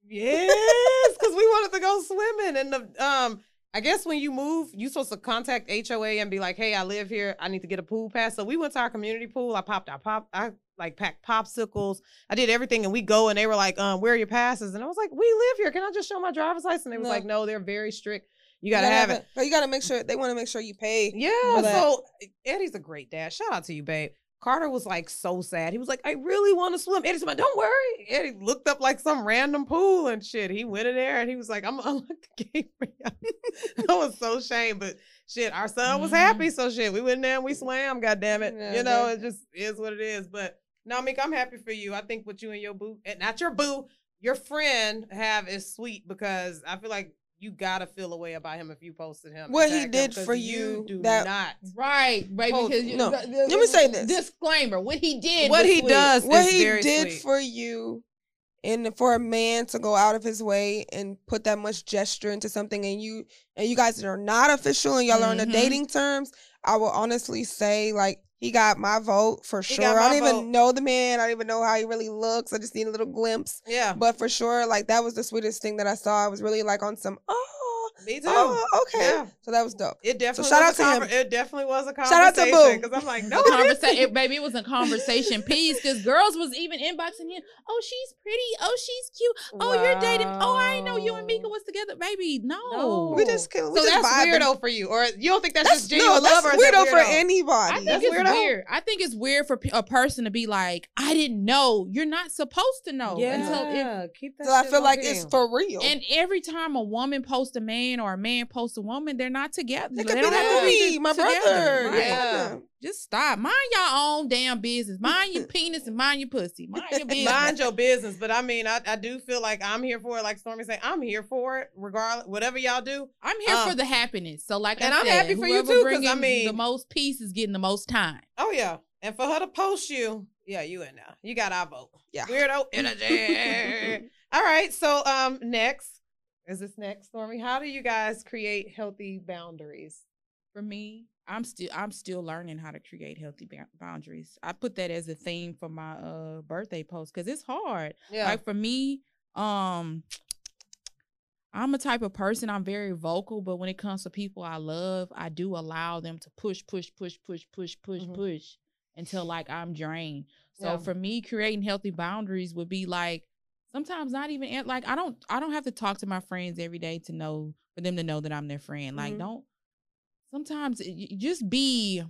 Yes, because we wanted to go swimming. And the um, I guess when you move, you supposed to contact HOA and be like, "Hey, I live here. I need to get a pool pass." So we went to our community pool. I popped out pop. I like packed popsicles. I did everything, and we go, and they were like, "Um, where are your passes?" And I was like, "We live here. Can I just show my driver's license?" And they was No. like, "No, they're very strict. You gotta, have it." But you gotta make sure they want to make sure you pay. Yeah. So Eddie's a great dad. Shout out to you, babe. Carter was like so sad. He was like, I really want to swim. Eddie's like, don't worry. Eddie looked up like some random pool and shit. He went in there and he was like, I'm gonna unlock the gate for you. I was so ashamed, but shit, our son was happy. Mm-hmm. So shit, we went in there and we swam. God damn it. Yeah, you know, they- it just is what it is. But no, Meek, I'm happy for you. I think what you and your boo, and not your boo, your friend have is sweet because I feel like you gotta feel a way about him if you posted him. What he did him, for you, do that- not. Right, baby. Hold- Because you- no. the- the- Let me say this. Disclaimer: What he did, What he sweet. does what is he very did sweet. for you and for a man to go out of his way and put that much gesture into something and you and you guys are not official and y'all are on the Mhm. dating terms i will honestly say like he got my vote for He sure. i don't vote. even know the man. I don't even know how he really looks. I just need a little glimpse. Yeah, but for sure like that was the sweetest thing that i saw. I was really like on some oh me too. oh okay Yeah. so that was dope It definitely shout out to conver- him. It definitely was a Shout out to Boo. because I'm like, The no, it conversation, baby, it was a conversation piece because girls was even inboxing him. Oh, she's pretty. Oh, she's cute. Oh, you're dating. Oh, I didn't know you and Mika was together, baby. No, No. we just we So just that's vibing. weirdo for you, or you don't think that's, that's just no genuine that's love, or is that weirdo for anybody I think That's it's weirdo. weird. I think it's weird for a person to be like, I didn't know. You're not supposed to know Yeah, until it. keep that. so i feel like it's for real And every time a woman posts a man or a man posts a woman, they're not together. It They could be don't have that to be movie, my together. brother. Right. Yeah. Just stop. Mind your own damn business. Mind your penis and mind your pussy. Mind your business. Mind your business, but I mean, I, I do feel like I'm here for it. Like Stormy said, I'm here for it, regardless, whatever y'all do. I'm here Um, for the happiness. So, like, and I I'm said, happy for you whoever too, 'cause I bringing mean- the most peace is getting the most time. Oh yeah, and for her to post you, yeah, you in there. You got our vote. Yeah. weirdo energy. All right, so um, next is this next, Stormy? How do you guys create healthy boundaries? For me, I'm still I'm still learning how to create healthy ba- boundaries. I put that as a theme for my uh birthday post because it's hard. Yeah, Like for me, um, I'm a type of person. I'm very vocal, but when it comes to people I love, I do allow them to push, push, push, push, push, push, Mhm. push until like I'm drained. So Yeah. for me, creating healthy boundaries would be like sometimes not even like I don't I don't have to talk to my friends every day to know for them to know that I'm their friend. Like Mhm. don't sometimes it- just be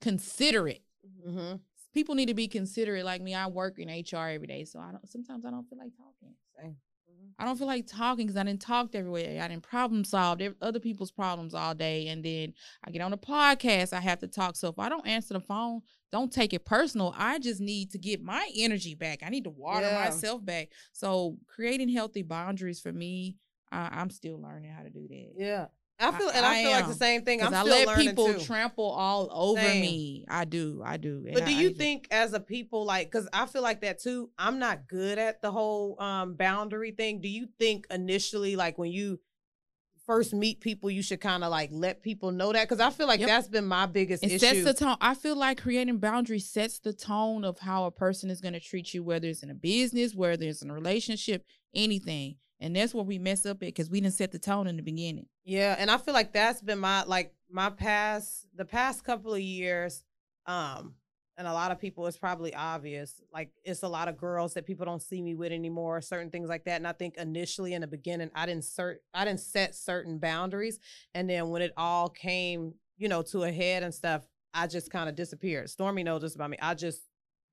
considerate mm-hmm. people need to be considerate like me i work in hr every day so i don't sometimes i don't feel like talking Same. I don't feel like talking because i didn't talk everywhere. I didn't problem solve other people's problems all day and then i get on a podcast i have to talk. So if i don't answer the phone don't take it personal. I just need to get my energy back. I need to water Yeah. myself back. So creating healthy boundaries for me I, i'm still learning how to do that. Yeah, I I- feel, and I, I feel like the same thing. I'm I let people too. trample all over Same. me. I do, I do. But do I you just- think as a people like cuz I feel like that too. I'm not good at the whole um boundary thing. Do you think initially like when you first meet people you should kind of like let people know that cuz I feel like Yep. that's been my biggest it issue. sets the tone. I feel like creating boundaries sets the tone of how a person is going to treat you, whether it's in a business, whether it's in a relationship, anything. And that's where we mess up it because we didn't set the tone in the beginning. Yeah, and I feel like that's been my like my past the past couple of years um and a lot of people it's probably obvious like it's a lot of girls that people don't see me with anymore certain things like that and I think initially in the beginning I didn't cert I didn't set certain boundaries and then when it all came you know to a head and stuff I just kind of disappeared. Stormy knows this about me I just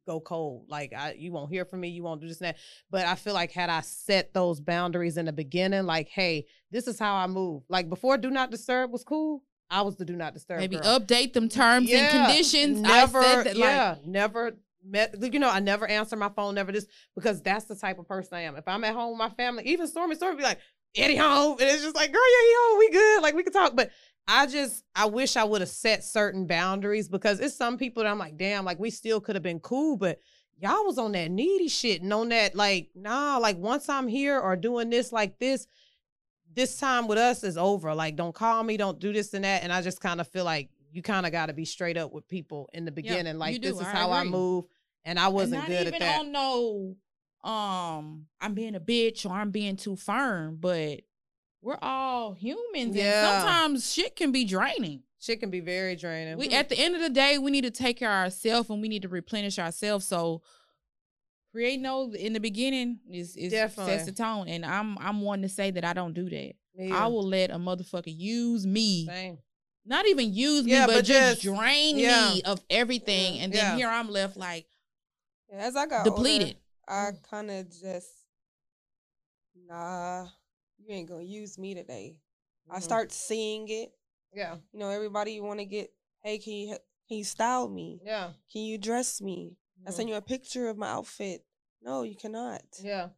go cold like I you won't hear from me you won't do this and that but I feel like had I set those boundaries in the beginning like hey this is how I move. Like before, do not disturb was cool. I was the do not disturb. Maybe girl. update them terms Yeah, and conditions. Never, I said that, like, yeah, never met. You know, I never answer my phone. Never this because that's the type of person I am. If I'm at home with my family, even Stormy, Stormy be like, Eddie home, and it's just like, girl, yeah, he home, we good, like we can talk. But I just, I wish I would have set certain boundaries because it's some people that I'm like, damn, like we still could have been cool, but y'all was on that needy shit and on that like, nah, like once I'm here or doing this like this, this time with us is over. Like, don't call me, don't do this and that. And I just kind of feel like you kind of got to be straight up with people in the beginning. you like, this is I how I move, and I wasn't not good even at that. on no um I'm being a bitch or I'm being too firm, but we're all humans Yeah. and sometimes shit can be draining. Shit can be very draining. We at the end of the day, we need to take care of ourselves and we need to replenish ourselves. So create no in the beginning is is sets the tone. And I'm I'm one to say that I don't do that. Me I will let a motherfucker use me. Same. Not even use me, but, but just, just- drain yeah. me of everything. And then yeah. here I'm left like as I got depleted. older, I kind of just nah. You ain't gonna use me today. I Mhm. start seeing it. Yeah. You know, everybody you want to get. Hey, can you can you style me? Yeah. Can you dress me? I Mhm. send you a picture of my outfit. No, you cannot. Yeah.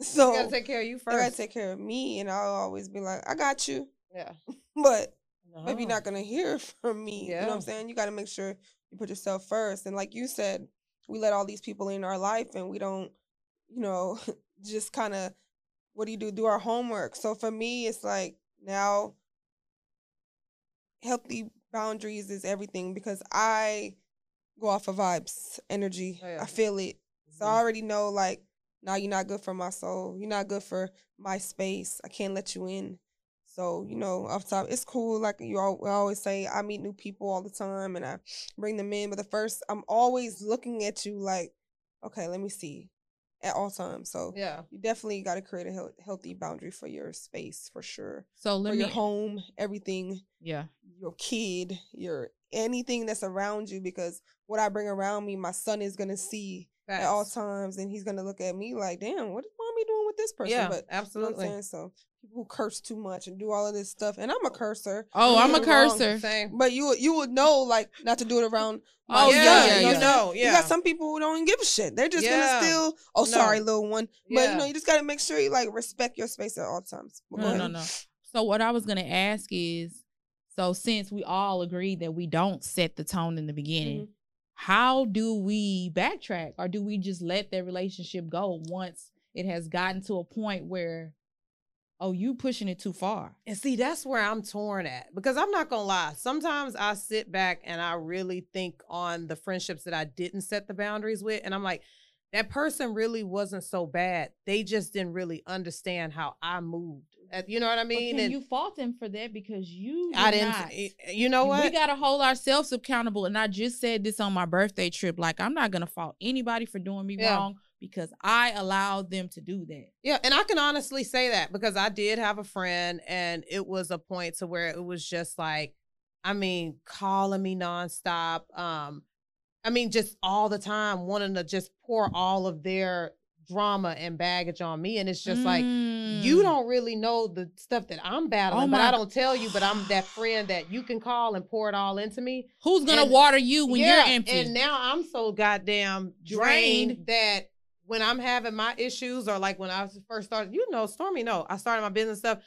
So you gotta take care of you first. I gotta take care of me, and I'll always be like, I got you, yeah. but maybe No. not gonna hear from me. You know what I'm saying? You gotta make sure you put yourself first. And like you said, we let all these people in our life and we don't, you know, just kind of what do you do? Do our homework. So for me, it's like now healthy boundaries is everything because I go off of vibes, energy. Oh, yeah. I feel it. So I Mhm. already know like now you're not good for my soul. You're not good for my space. I can't let you in. So, you know, off top, it's cool. Like you all, we always say, I meet new people all the time and I bring them in. But the first, I'm always looking at you like, okay, let me see at all times. So Yeah. you definitely got to create a heal- healthy boundary for your space for sure. So let for me your home, everything, Yeah. your kid, your anything that's around you. Because what I bring around me, my son is going to see at all times and he's gonna look at me like, damn, what is mommy doing with this person? Yeah, but you know absolutely. So people who curse too much and do all of this stuff, and I'm a cursor. Oh, I'm a me cursor. Same. But you would- you would know like not to do it around my Oh, yeah, yeah, you yeah. You I'm saying? know, You got some people who don't even give a shit. They're just Yeah. gonna still, oh sorry, little one. But Yeah. you know, you just gotta make sure you like respect your space at all times. But No, no, no. So what I was gonna ask is, so since we all agree that we don't set the tone in the beginning, Mhm. how do we backtrack, or do we just let that relationship go once it has gotten to a point where, oh, you pushing it too far? And see, that's where I'm torn at because I'm not gonna lie. Sometimes I sit back and I really think on the friendships that I didn't set the boundaries with, and I'm like, that person really wasn't so bad. They just didn't really understand how I moved. Uh, You know what I mean? can And you fault them for that because you? I did didn't. not. You know what? We gotta hold ourselves accountable. And I just said this on my birthday trip. Like, I'm not gonna fault anybody for doing me Yeah. wrong because I allowed them to do that. Yeah, and I can honestly say that because I did have a friend and it was a point to where it was just like, I mean, calling me nonstop. Um, I mean, just all the time wanting to just pour all of their drama and baggage on me. And it's just like, you Mm. don't really know the stuff that I'm battling, but I don't tell you, but I'm that friend that you can call and pour it all into me. Who's gonna water you when Yeah, you're empty? And now I'm so goddamn Drained. drained that when I'm having my issues or like when I was first started, you know, Stormy, no, I started my business stuff.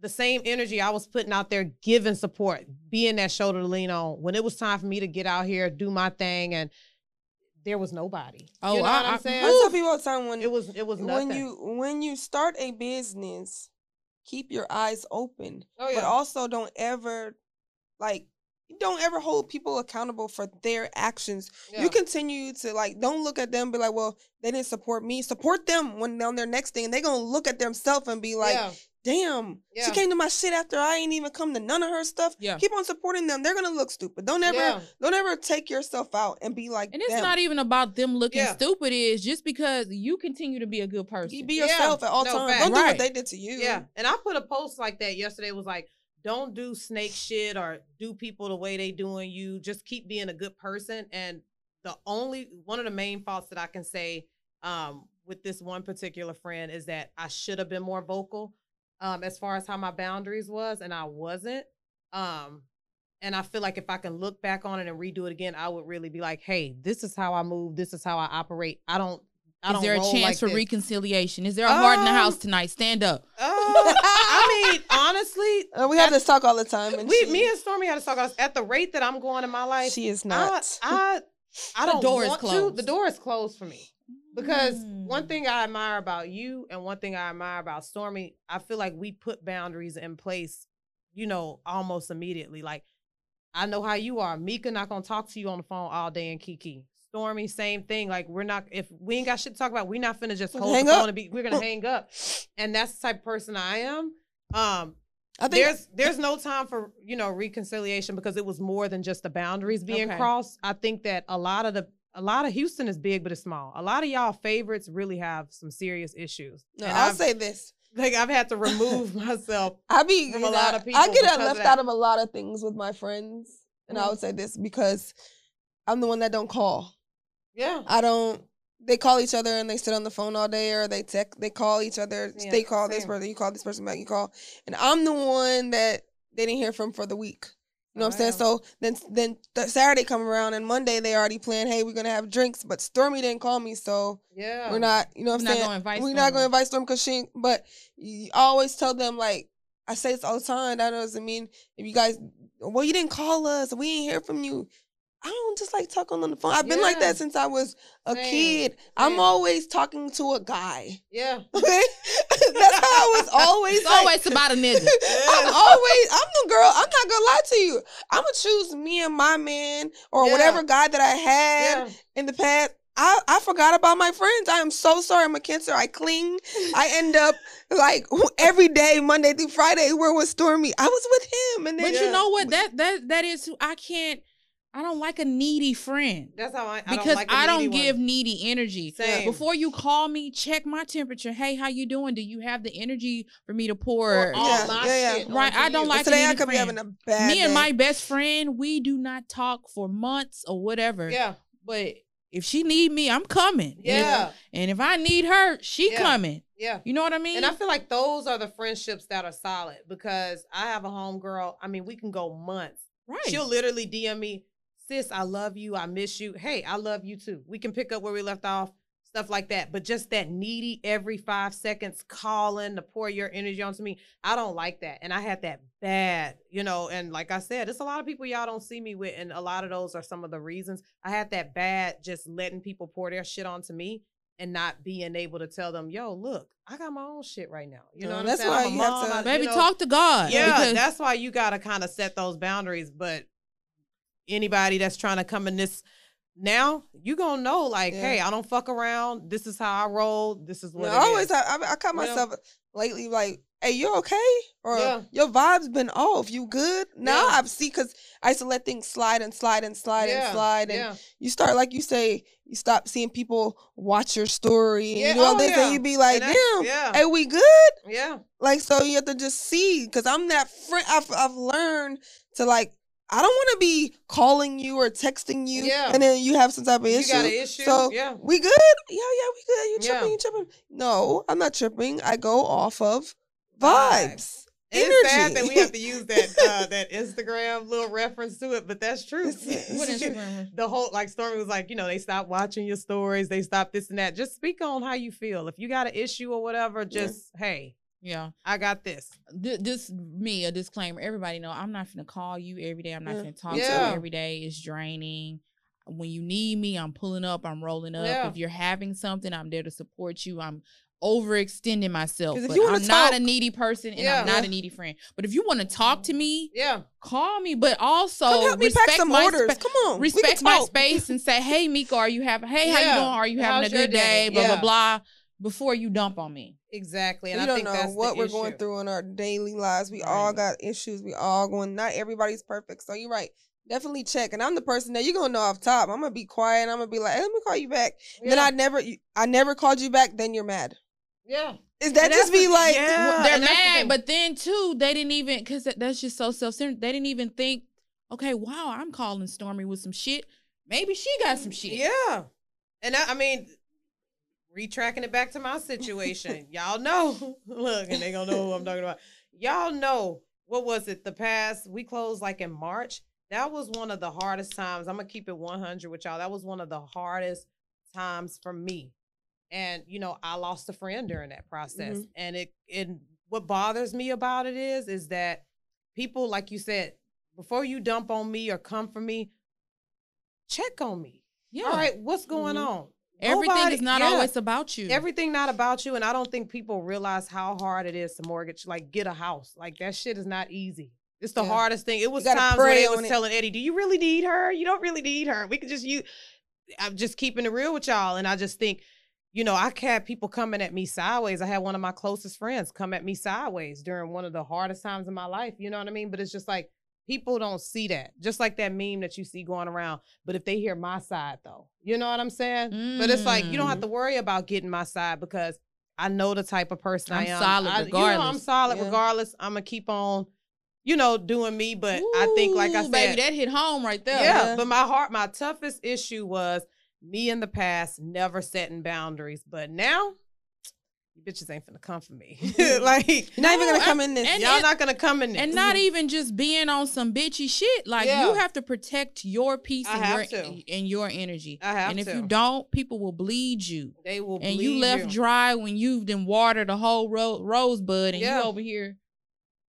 The same energy I was putting out there, giving support, being that shoulder to lean on. When it was time for me to get out here, do my thing, and there was nobody. Oh, you know I- what I- I'm saying? I tell people all the time when it was it was nothing. when you when you start a business, keep your eyes open. oh but also don't ever like don't ever hold people accountable for their actions. yeah. You continue to like don't look at them and be like, well, they didn't support me. Support them when they're on their next thing and they're gonna look at themselves and be like, yeah. damn, Yeah. she came to my shit after I ain't even come to none of her stuff. Yeah. Keep on supporting them. They're gonna look stupid. Don't ever don't ever take yourself out and be like and it's them. not even about them looking stupid. Is just because you continue to be a good person. You be yourself at all No, times. Don't do what they did to you. Yeah. And I put a post like that yesterday. It was like, don't do snake shit or do people the way they doing you. Just keep being a good person. And the only one of the main faults that I can say um with this one particular friend is that I should have been more vocal um as far as how my boundaries was and I wasn't. Um and I feel like if I can look back on it and redo it again, I would really be like, hey, this is how I move, this is how I operate. I don't I Is don't there a chance like for this. reconciliation? Is there a heart in the house Um, tonight? Stand up. Uh, mean, honestly, Uh, we have this talk all the time, and we, she, me and Stormy had to talk about at the rate that I'm going in my life. she is not. I, I The don't door is want to. closed. The door is closed for me because one Mm. thing I admire about you and one thing I admire about Stormy, I feel like we put boundaries in place, you know, almost immediately. Like I know how you are. Mika not gonna talk to you on the phone all day and Kiki. Stormy, same thing. Like we're not if we ain't got shit to talk about, we're not finna just hold hang the phone up. and be we're gonna hang up. And that's the type of person I am. Um I think there's there's no time for you know reconciliation because it was more than just the boundaries being Okay. crossed. I think that a lot of the a lot of Houston is big but it's small. A lot of y'all favorites really have some serious issues. no, and I'll I've, say this. like I've had to remove myself. I be from a know, lot of people. I get because of left out of a lot of things with my friends, and I Mhm. would say this because I'm the one that don't call. Yeah. I don't. They call each other and they sit on the phone all day, or they text. They call each other. Yeah, they call this same. person. You call this person back. You call, and I'm the one that they didn't hear from for the week. You know what I'm saying? So then, then th- Saturday come around and Monday they already plan. Hey, we're gonna have drinks, but Stormy didn't call me, so Yeah. we're not. You know what We're I'm not saying? gonna we're not gonna invite storm because she. But you always tell them like I say this all the time. That doesn't mean if you guys. Well, you didn't call us. We ain't hear from you. I don't just like talking on the phone. I've been like that since I was a Same, kid. I'm always talking to a guy. Yeah. Okay, that's how I was always. It's like- always about a nigga. I'm always. I'm the girl. I'm not gonna lie to you. I'm gonna choose me and my man or Yeah. whatever guy that I had Yeah. in the past. I, I forgot about my friends. I am so sorry. I'm a cancer. I cling. I end up like every day, Monday through Friday, where was Stormy? I was with him, and then But Yeah. you know what? That that that is who I can't. I don't like a needy friend That's how I, I because don't like a I don't needy one. give needy energy. Same. Before you call me, check my temperature. Hey, how you doing? Do you have the energy for me to pour? Or all Yeah, my yeah, yeah. Right, I don't you. like- But today a I needy could be having a bad. me and my best friend, we do not talk for months or whatever. Yeah. But if she need me, I'm coming. And if- Yeah. And if I need her, she Yeah. coming. Yeah. You know what I mean? And I feel like those are the friendships that are solid because I have a homegirl. I mean, we can go months. right. She'll literally DM me, sis, I love you. I miss you. Hey, I love you too. We can pick up where we left off, stuff like that. But just that needy every five seconds calling to pour your energy onto me, I don't like that. And I had that bad, you know. And like I said, it's a lot of people y'all don't see me with. And a lot of those are some of the reasons I had that bad, just letting people pour their shit onto me. And not being able to tell them, yo, look, I got my own shit right now. You know Uh, what that's I'm saying? why I'm a you have to- I- you Baby, know, talk to God. yeah, because- that's why you got to kind of set those boundaries. But anybody that's trying to come in this now, you gonna know, like, Yeah. hey, I don't fuck around. This is how I roll. This is No, what I always. I, I caught know? myself lately like, "Hey, you okay?" Or Yeah. "Your vibes been off. You good?" Now Yeah. I see because I used to let things slide and slide and slide yeah, and slide, and yeah, you start like you say, you stop seeing people watch your story, and Yeah, you all oh, this, yeah. and you be like, And "Damn, yeah. hey, we good?" yeah, Like so, you have to just see because I'm that friend. I've I've learned to like. I don't want to be calling you or texting you, Yeah. and then you have some type of issue. you issue. got an issue. So yeah, we good? Yeah, yeah, we good. You tripping? Yeah. You tripping? No, I'm not tripping. I go off of Vibes. vibes. And it's sad that we have to use that uh, that Instagram little reference to it, but that's true. What Instagram? the whole like Stormy was like, you know, they stop watching your stories, they stop this and that. Just speak on how you feel. If you got an issue or whatever, just hey, Yeah. I got this. Th- this me a disclaimer. Everybody know I'm not gonna call you every day. I'm not Yeah. gonna talk to you every day. It's draining. When you need me, I'm pulling up. I'm rolling up. Yeah. If you're having something, I'm there to support you. I'm overextending myself. But I'm not a needy person, and Yeah. I'm not a needy friend. But if you want to talk to me, Yeah, call me. But also Come help me respect pack some my orders. spa- Come on, respect my space and say, "Hey, Mika, are you having? Hey, how you doing? Are you having How's a good day? day? Blah Yeah. blah blah." Before you dump on me. exactly. And we I don't think know that's what we're going through in our daily lives. We all got issues. We all going. Not everybody's perfect. So you're right. Definitely check. And I'm the person that you're gonna know off top. I'm gonna be quiet. I'm gonna be like, hey, let me call you back. Then I never, I never called you back. Then you're mad. yeah. Is that And just be like? yeah. they're and the mad, but then too, they didn't even because that's just so self centered. They didn't even think, okay, wow, I'm calling Stormy with some shit. Maybe she got some shit. Yeah. And I, I mean, retracking it back to my situation, y'all know. Look, and they gonna know who I'm talking about. Y'all know what was it? The past we closed like in March. That was one of the hardest times. I'm gonna keep it 100 with y'all. That was one of the hardest times for me. And you know, I lost a friend during that process, Mhm. and it and what bothers me about it is, is that people, like you said, before you dump on me or come for me, check on me. Yeah. All right, what's going Mhm. on? Everything Nobody- is not yeah. always about you. Everything not about you, and I don't think people realize how hard it is to mortgage, like get a house. Like that shit is not easy. It's the Yeah. hardest thing. It was times where they was it. telling Eddie, "Do you really need her? You don't really need her. We could just you." I'm just keeping it real with y'all, and I just think, you know, I had people coming at me sideways. I had one of my closest friends come at me sideways during one of the hardest times in my life. You know what I mean? But it's just like people don't see that. Just like that meme that you see going around. But if they hear my side, though, you know what I'm saying? But it's like you don't have Mm. to worry about getting my side because I know the type of person I'm I'm solid I, You know, I'm regardless. solid Yeah. regardless. I'm gonna keep on, you know, doing me. But I think, like I said, baby, that hit home right there. yeah, Yeah. But my heart, my toughest issue was me in the past never setting boundaries. But now, you bitches ain't finna come for me. like You're not even gonna come in this. and- y'all not gonna come in this. And not even just being on some bitchy shit. Like Yeah. you have to protect your peace I and your to. and your energy. I have and if to. you don't, people will bleed you. they will. and you left dry when you've done watered the whole ro- rosebud, and Yeah. you over here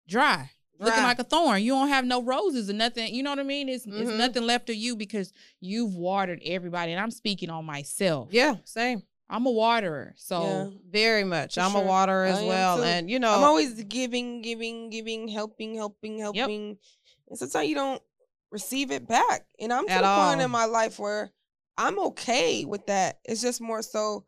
dry, looking Dry. like a thorn. You don't have no roses or nothing. You know what I mean? It's it's Mhm. nothing left of you because you've watered everybody. And I'm speaking on myself. Yeah, same. I'm a waterer, so Yeah. Very much. For I'm sure. a waterer as well, too. and you know, I'm always giving, giving, giving, helping, helping, helping. And sometimes you don't receive it back. And I'm to At the point in my life where I'm okay with that. It's just more so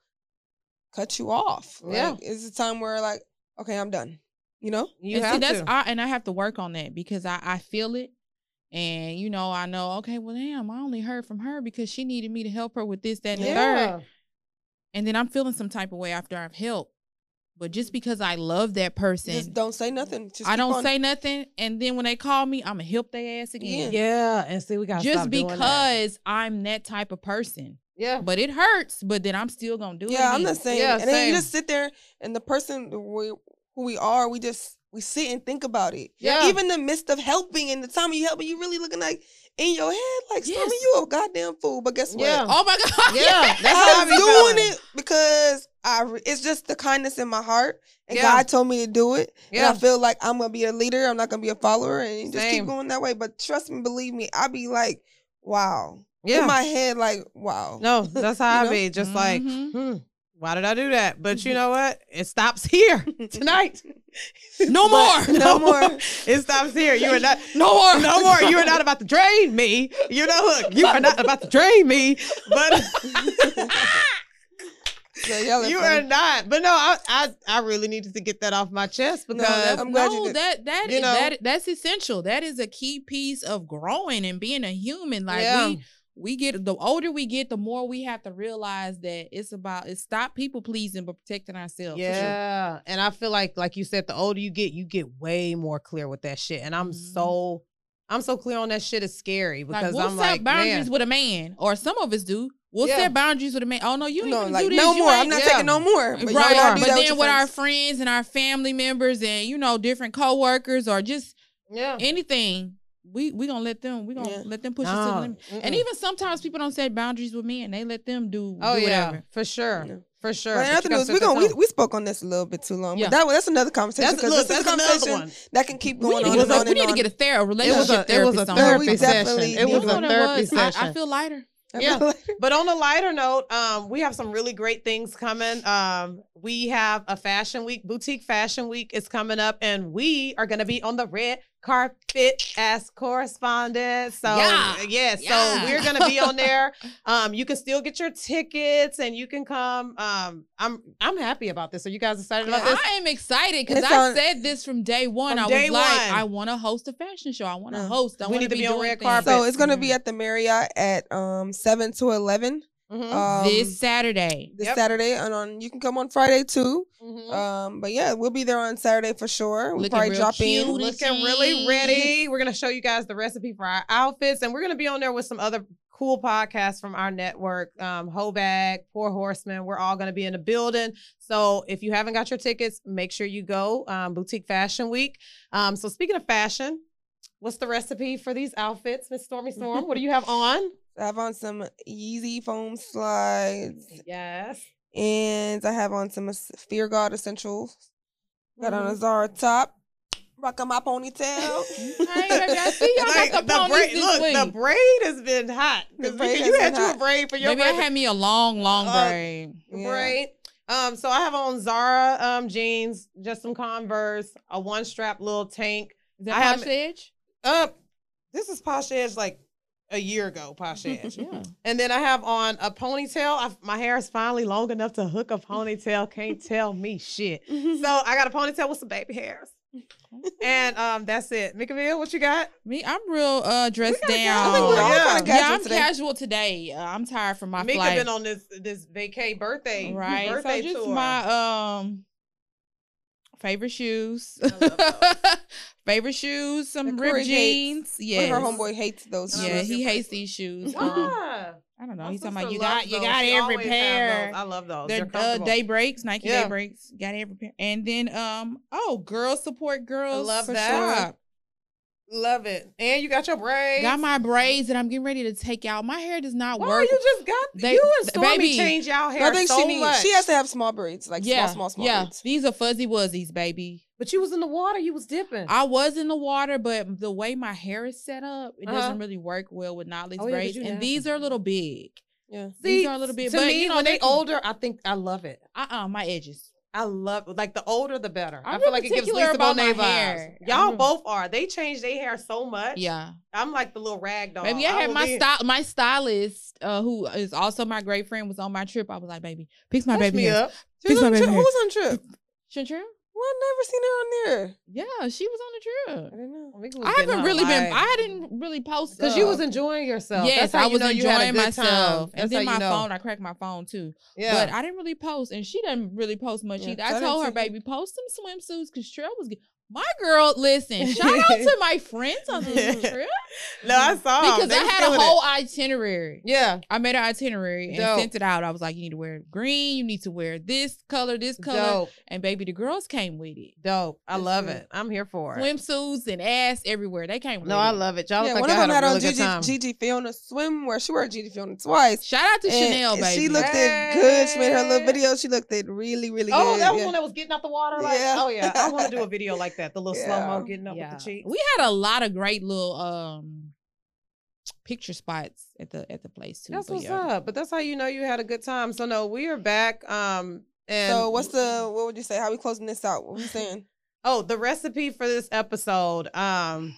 cut you off. Yeah. Like, it's a time where like, okay, I'm done. You know? you and have see, that's to. I, and I have to work on that because I I feel it, and you know I know okay, well damn, I only heard from her because she needed me to help her with this, that, and the third, yeah. And then I'm feeling some type of way after I've helped, but just because I love that person, Just don't say nothing. Just I don't on- say nothing, and then when they call me, I'ma help their ass again. Yeah, and see, we got Just because I'm that type of person, Yeah, but it hurts. But then I'm still gonna do it. Yeah, I'm again. the same. Yeah, and then you just sit there and the person we, who we are, we just we sit and think about it. Yeah. Even the midst of helping and the time you helping, you really looking like in your head, like Stormy, Yes. you a goddamn fool. But guess what? Yeah. Oh my god! Yeah, that's how I I'm doing feeling. it because I re- it's just the kindness in my heart, and Yeah. God told me to do it. And I feel like I'm gonna be a leader. I'm not gonna be a follower, and just Same. keep going that way. But trust me, believe me, I be like, wow, Yeah. in my head, like, wow. No, that's how I know? be. Just like, Mhm. hmm, why did I do that? But you know what? It stops here tonight. No more. No more. It stops here. You are not. No more. No more. You are not about to drain me. You know, look, you are not about to drain me. But So y'all are funny. are not. But no, I, I I really needed to get that off my chest because that's- I'm glad you no, did. that that You is- know? that that's essential. That is a key piece of growing and being a human. Like Yeah. we we get the older we get, the more we have to realize that it's about it's stop people pleasing but protecting ourselves. for sure. Yeah. And I feel like, like you said, the older you get, you get way more clear with that shit. And I'm Mhm. so, I'm so clear on that shit is scary Like because we'll I'm set like, boundaries man, with a man, or some of us do. We'll Yeah. set boundaries with a man. Oh no, you ain't no, gonna like do this. no you more. I'm not yeah. taking no more. But right, do but then your with our friends. friends and our family members and you know different coworkers or just yeah. anything, we we gonna let them we gonna Yeah. let them push us to the limit. mm-mm. And even sometimes people don't set boundaries with men; they let them do, oh do yeah, whatever. for sure, Yeah. for sure. But But another news, we that going we, we spoke on this a little bit too long. Yeah. But that that's another conversation That's because look, this is a another conversation one. that can keep We going need, on to and get, on a, we need to get a ther- a It was relationship a, it was a therapist on therapy session. definitely It was a what it therapy was? I, I feel lighter. Yeah. But on a lighter note, um, we have some really great things coming. Um, we have a fashion week, boutique fashion week is coming up, and we are gonna be on the red carpet as correspondent. So Yeah. yeah, so we're gonna be on there. Um, you can still get your tickets and you can come. Um, I'm I'm happy about this. Are you guys excited about this? I am excited because I on- said this from day one. From I day was like, one. I want to host a fashion show. I want to Yeah. host. I We need to be on red carpet. So it's gonna Mhm. be at the Marriott at um seven to eleven. Mhm. Um, this Saturday. this Yep. Saturday and on you can come on Friday too. Mhm. Um, but yeah, we'll be there on Saturday for sure. We'll Looking probably real drop cute. in. looking really ready. We're gonna show you guys the recipe for our outfits, and we're gonna be on there with some other cool podcasts from our network. Um, Hobag, Poor Horseman. We're all gonna be in the building. So if you haven't got your tickets, make sure you go. Um, Boutique Fashion Week. Um, so speaking of fashion, what's the recipe for these outfits, Miss Stormy Storm? what do you have on? I have on some Yeezy foam slides Yes. and I have on some Fear God essentials. Got on Mhm. a Zara top. Rocking my ponytail. Hey, baby, I see y'all Like, got the the braid, look, week. the braid has been hot. The 'Cause braid you had been you a braid for your Maybe I had me a long, long Uh, braid. Yeah. braid. Um, so I have on Zara um jeans, just some Converse, a one strap little tank. Is that I have- Edge? Up, this is Posh Edge like a year ago, Posh Edge. Yeah. and then I have on a ponytail. i my hair is finally long enough to hook a ponytail. Can't tell me shit. So I got a ponytail with some baby hairs. And um, that's it. Mikaville, what you got? Me, I'm real uh dressed down. casual- I think we're all yeah, kinda casual I'm today. casual today. Uh, I'm tired from my Mika flight. been on this this vacay birthday right. birthday so just tour. my um favorite shoes. I love those. favorite shoes, some The ripped jeans. Yeah. her homeboy hates those. I Yeah, shoes. he hates these shoes. Why? Um, I don't know. My He's talking about you loves got you got She every pair. I love those. They're They're uh, Daybreaks, Nike Yeah. Daybreaks. Got every pair. And then um oh, girls support girls. love for that. sure. Love it. And you got your braids. Got my braids that I'm getting ready to take out. My hair does not Why work. you just got They- you and th- Stormy baby, change y'all hair I think so she needs. much. She has to have small braids, like yeah, small, small, small yeah. braids. These are fuzzy wuzzies, baby. But you was in the water. You was dipping. I was in the water, but the way my hair is set up, it Uh-huh. doesn't really work well with knotless Oh, yeah, braids. And these are a little big. Yeah. these are a little bit- To but, me, you know, when they they older, I think I love it. Uh uh my edges. I love like the older the better. i I'm feel like it gives Lisa Bonet vibes. hair. I'm Y'all both are. They change their hair so much. Yeah. I'm like the little rag doll. Maybe I had my style my stylist, uh, who is also my great friend, was on my trip. I was like, baby, pick my baby me hair. up. Fix my on baby trip. Who was on trip? Chantrell? Well, I never seen her on there. Yeah, she was on the trip. I trip. don't know. I haven't really been. I didn't really post because you was enjoying yourself. Yes, That's how I was know you had a enjoying good myself. time. And That's then my know. phone, I cracked my phone too. Yeah. But I didn't really post, and she doesn't really post much Yeah, either. I I told her, baby, post some swimsuits because Trell was. Get- my girl, listen, shout out to my friends on this trip no, I saw 'em. because I had a feeling it. whole itinerary. Yeah. I made an itinerary and Dope. sent it out. I was like, you need to wear green, you need to wear this color, this color, Dope. and baby, the girls came with it. Dope. I That's love good. it. I'm here for it. Swimsuits and ass everywhere. They came with No, it. I love it. Y'all Yeah, look one like of y'all them had had a on really good Gigi, time. Gigi Fiona swimwear. She wore Gigi Fiona twice. Shout out to And- Chanel, baby. She looked it good. She made her little video. She looked it really, really Oh, good. Oh, that was yeah. when that was getting out the water. Like, Yeah. oh yeah, I want to do a video like that. The little slow mo getting up yeah. with the cheeks. We had a lot of great little um picture spots at the at the place too. That's but what's yeah. up. But that's how you know you had a good time. So no, we are back. Um, and so what's the what would you say? How are we closing this out? What are we saying? oh the recipe for this episode? Um,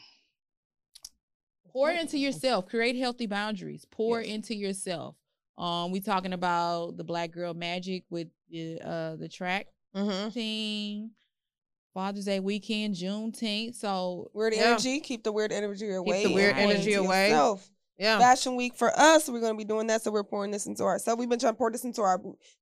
Pour into yourself. Create healthy boundaries. Pour Yes. into yourself. Um, we talking about the Black Girl Magic with the uh the track mhm. team. Father's Day weekend, Juneteenth. So Weird Yeah. energy. Keep the weird energy away. Keep the weird energy away. yourself. yeah. Fashion week for us. We're going to be doing that, so we're pouring this into ourselves. We've been trying to pour this into our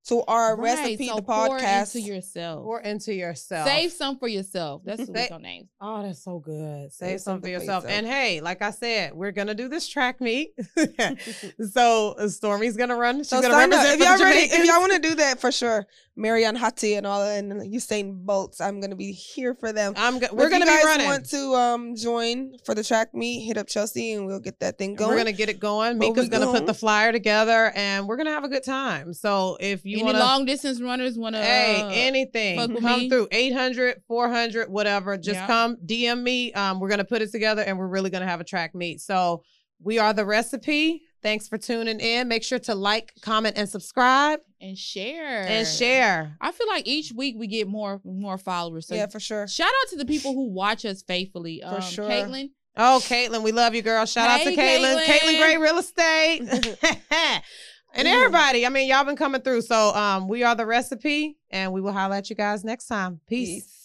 to our Right, recipe, so the pour podcast. into yourself. Pour into yourself. Save some for yourself. That's what Sa- we're gonna name. Oh, that's so good. Save, Save some for for yourself. yourself. And hey, like I said, we're gonna do this track meet. so uh, Stormy's gonna run. She's So gonna sign up. If y'all ready, if y'all want to do that for sure, Marianne Hatti and all and Usain Bolts, I'm gonna be here for them. I'm go- we're if gonna guys be running. Want to um join for the track meet? Hit up Chelsea and we'll get that thing going. We're gonna get it going. What Mika's gonna put the flyer together, and we're gonna have a good time. So if you Any want to, long distance runners want to? hey, uh, anything, come me? through 800, 400, whatever. Just Yeah. come DM me. Um, we're gonna put it together, and we're really gonna have a track meet. So we are the recipe. Thanks for tuning in. Make sure to like, comment, and subscribe, and share and share. I feel like each week we get more more followers. So yeah, for sure. shout out to the people who watch us faithfully. For um, sure. Caitlin, Oh, Caitlin, we love you, girl. Shout out to Hey, Caitlin. Caitlin. Caitlin Gray Real Estate. and everybody. I mean, y'all been coming through. So um, we are the recipe, and we will holler at you guys next time. Peace. Peace.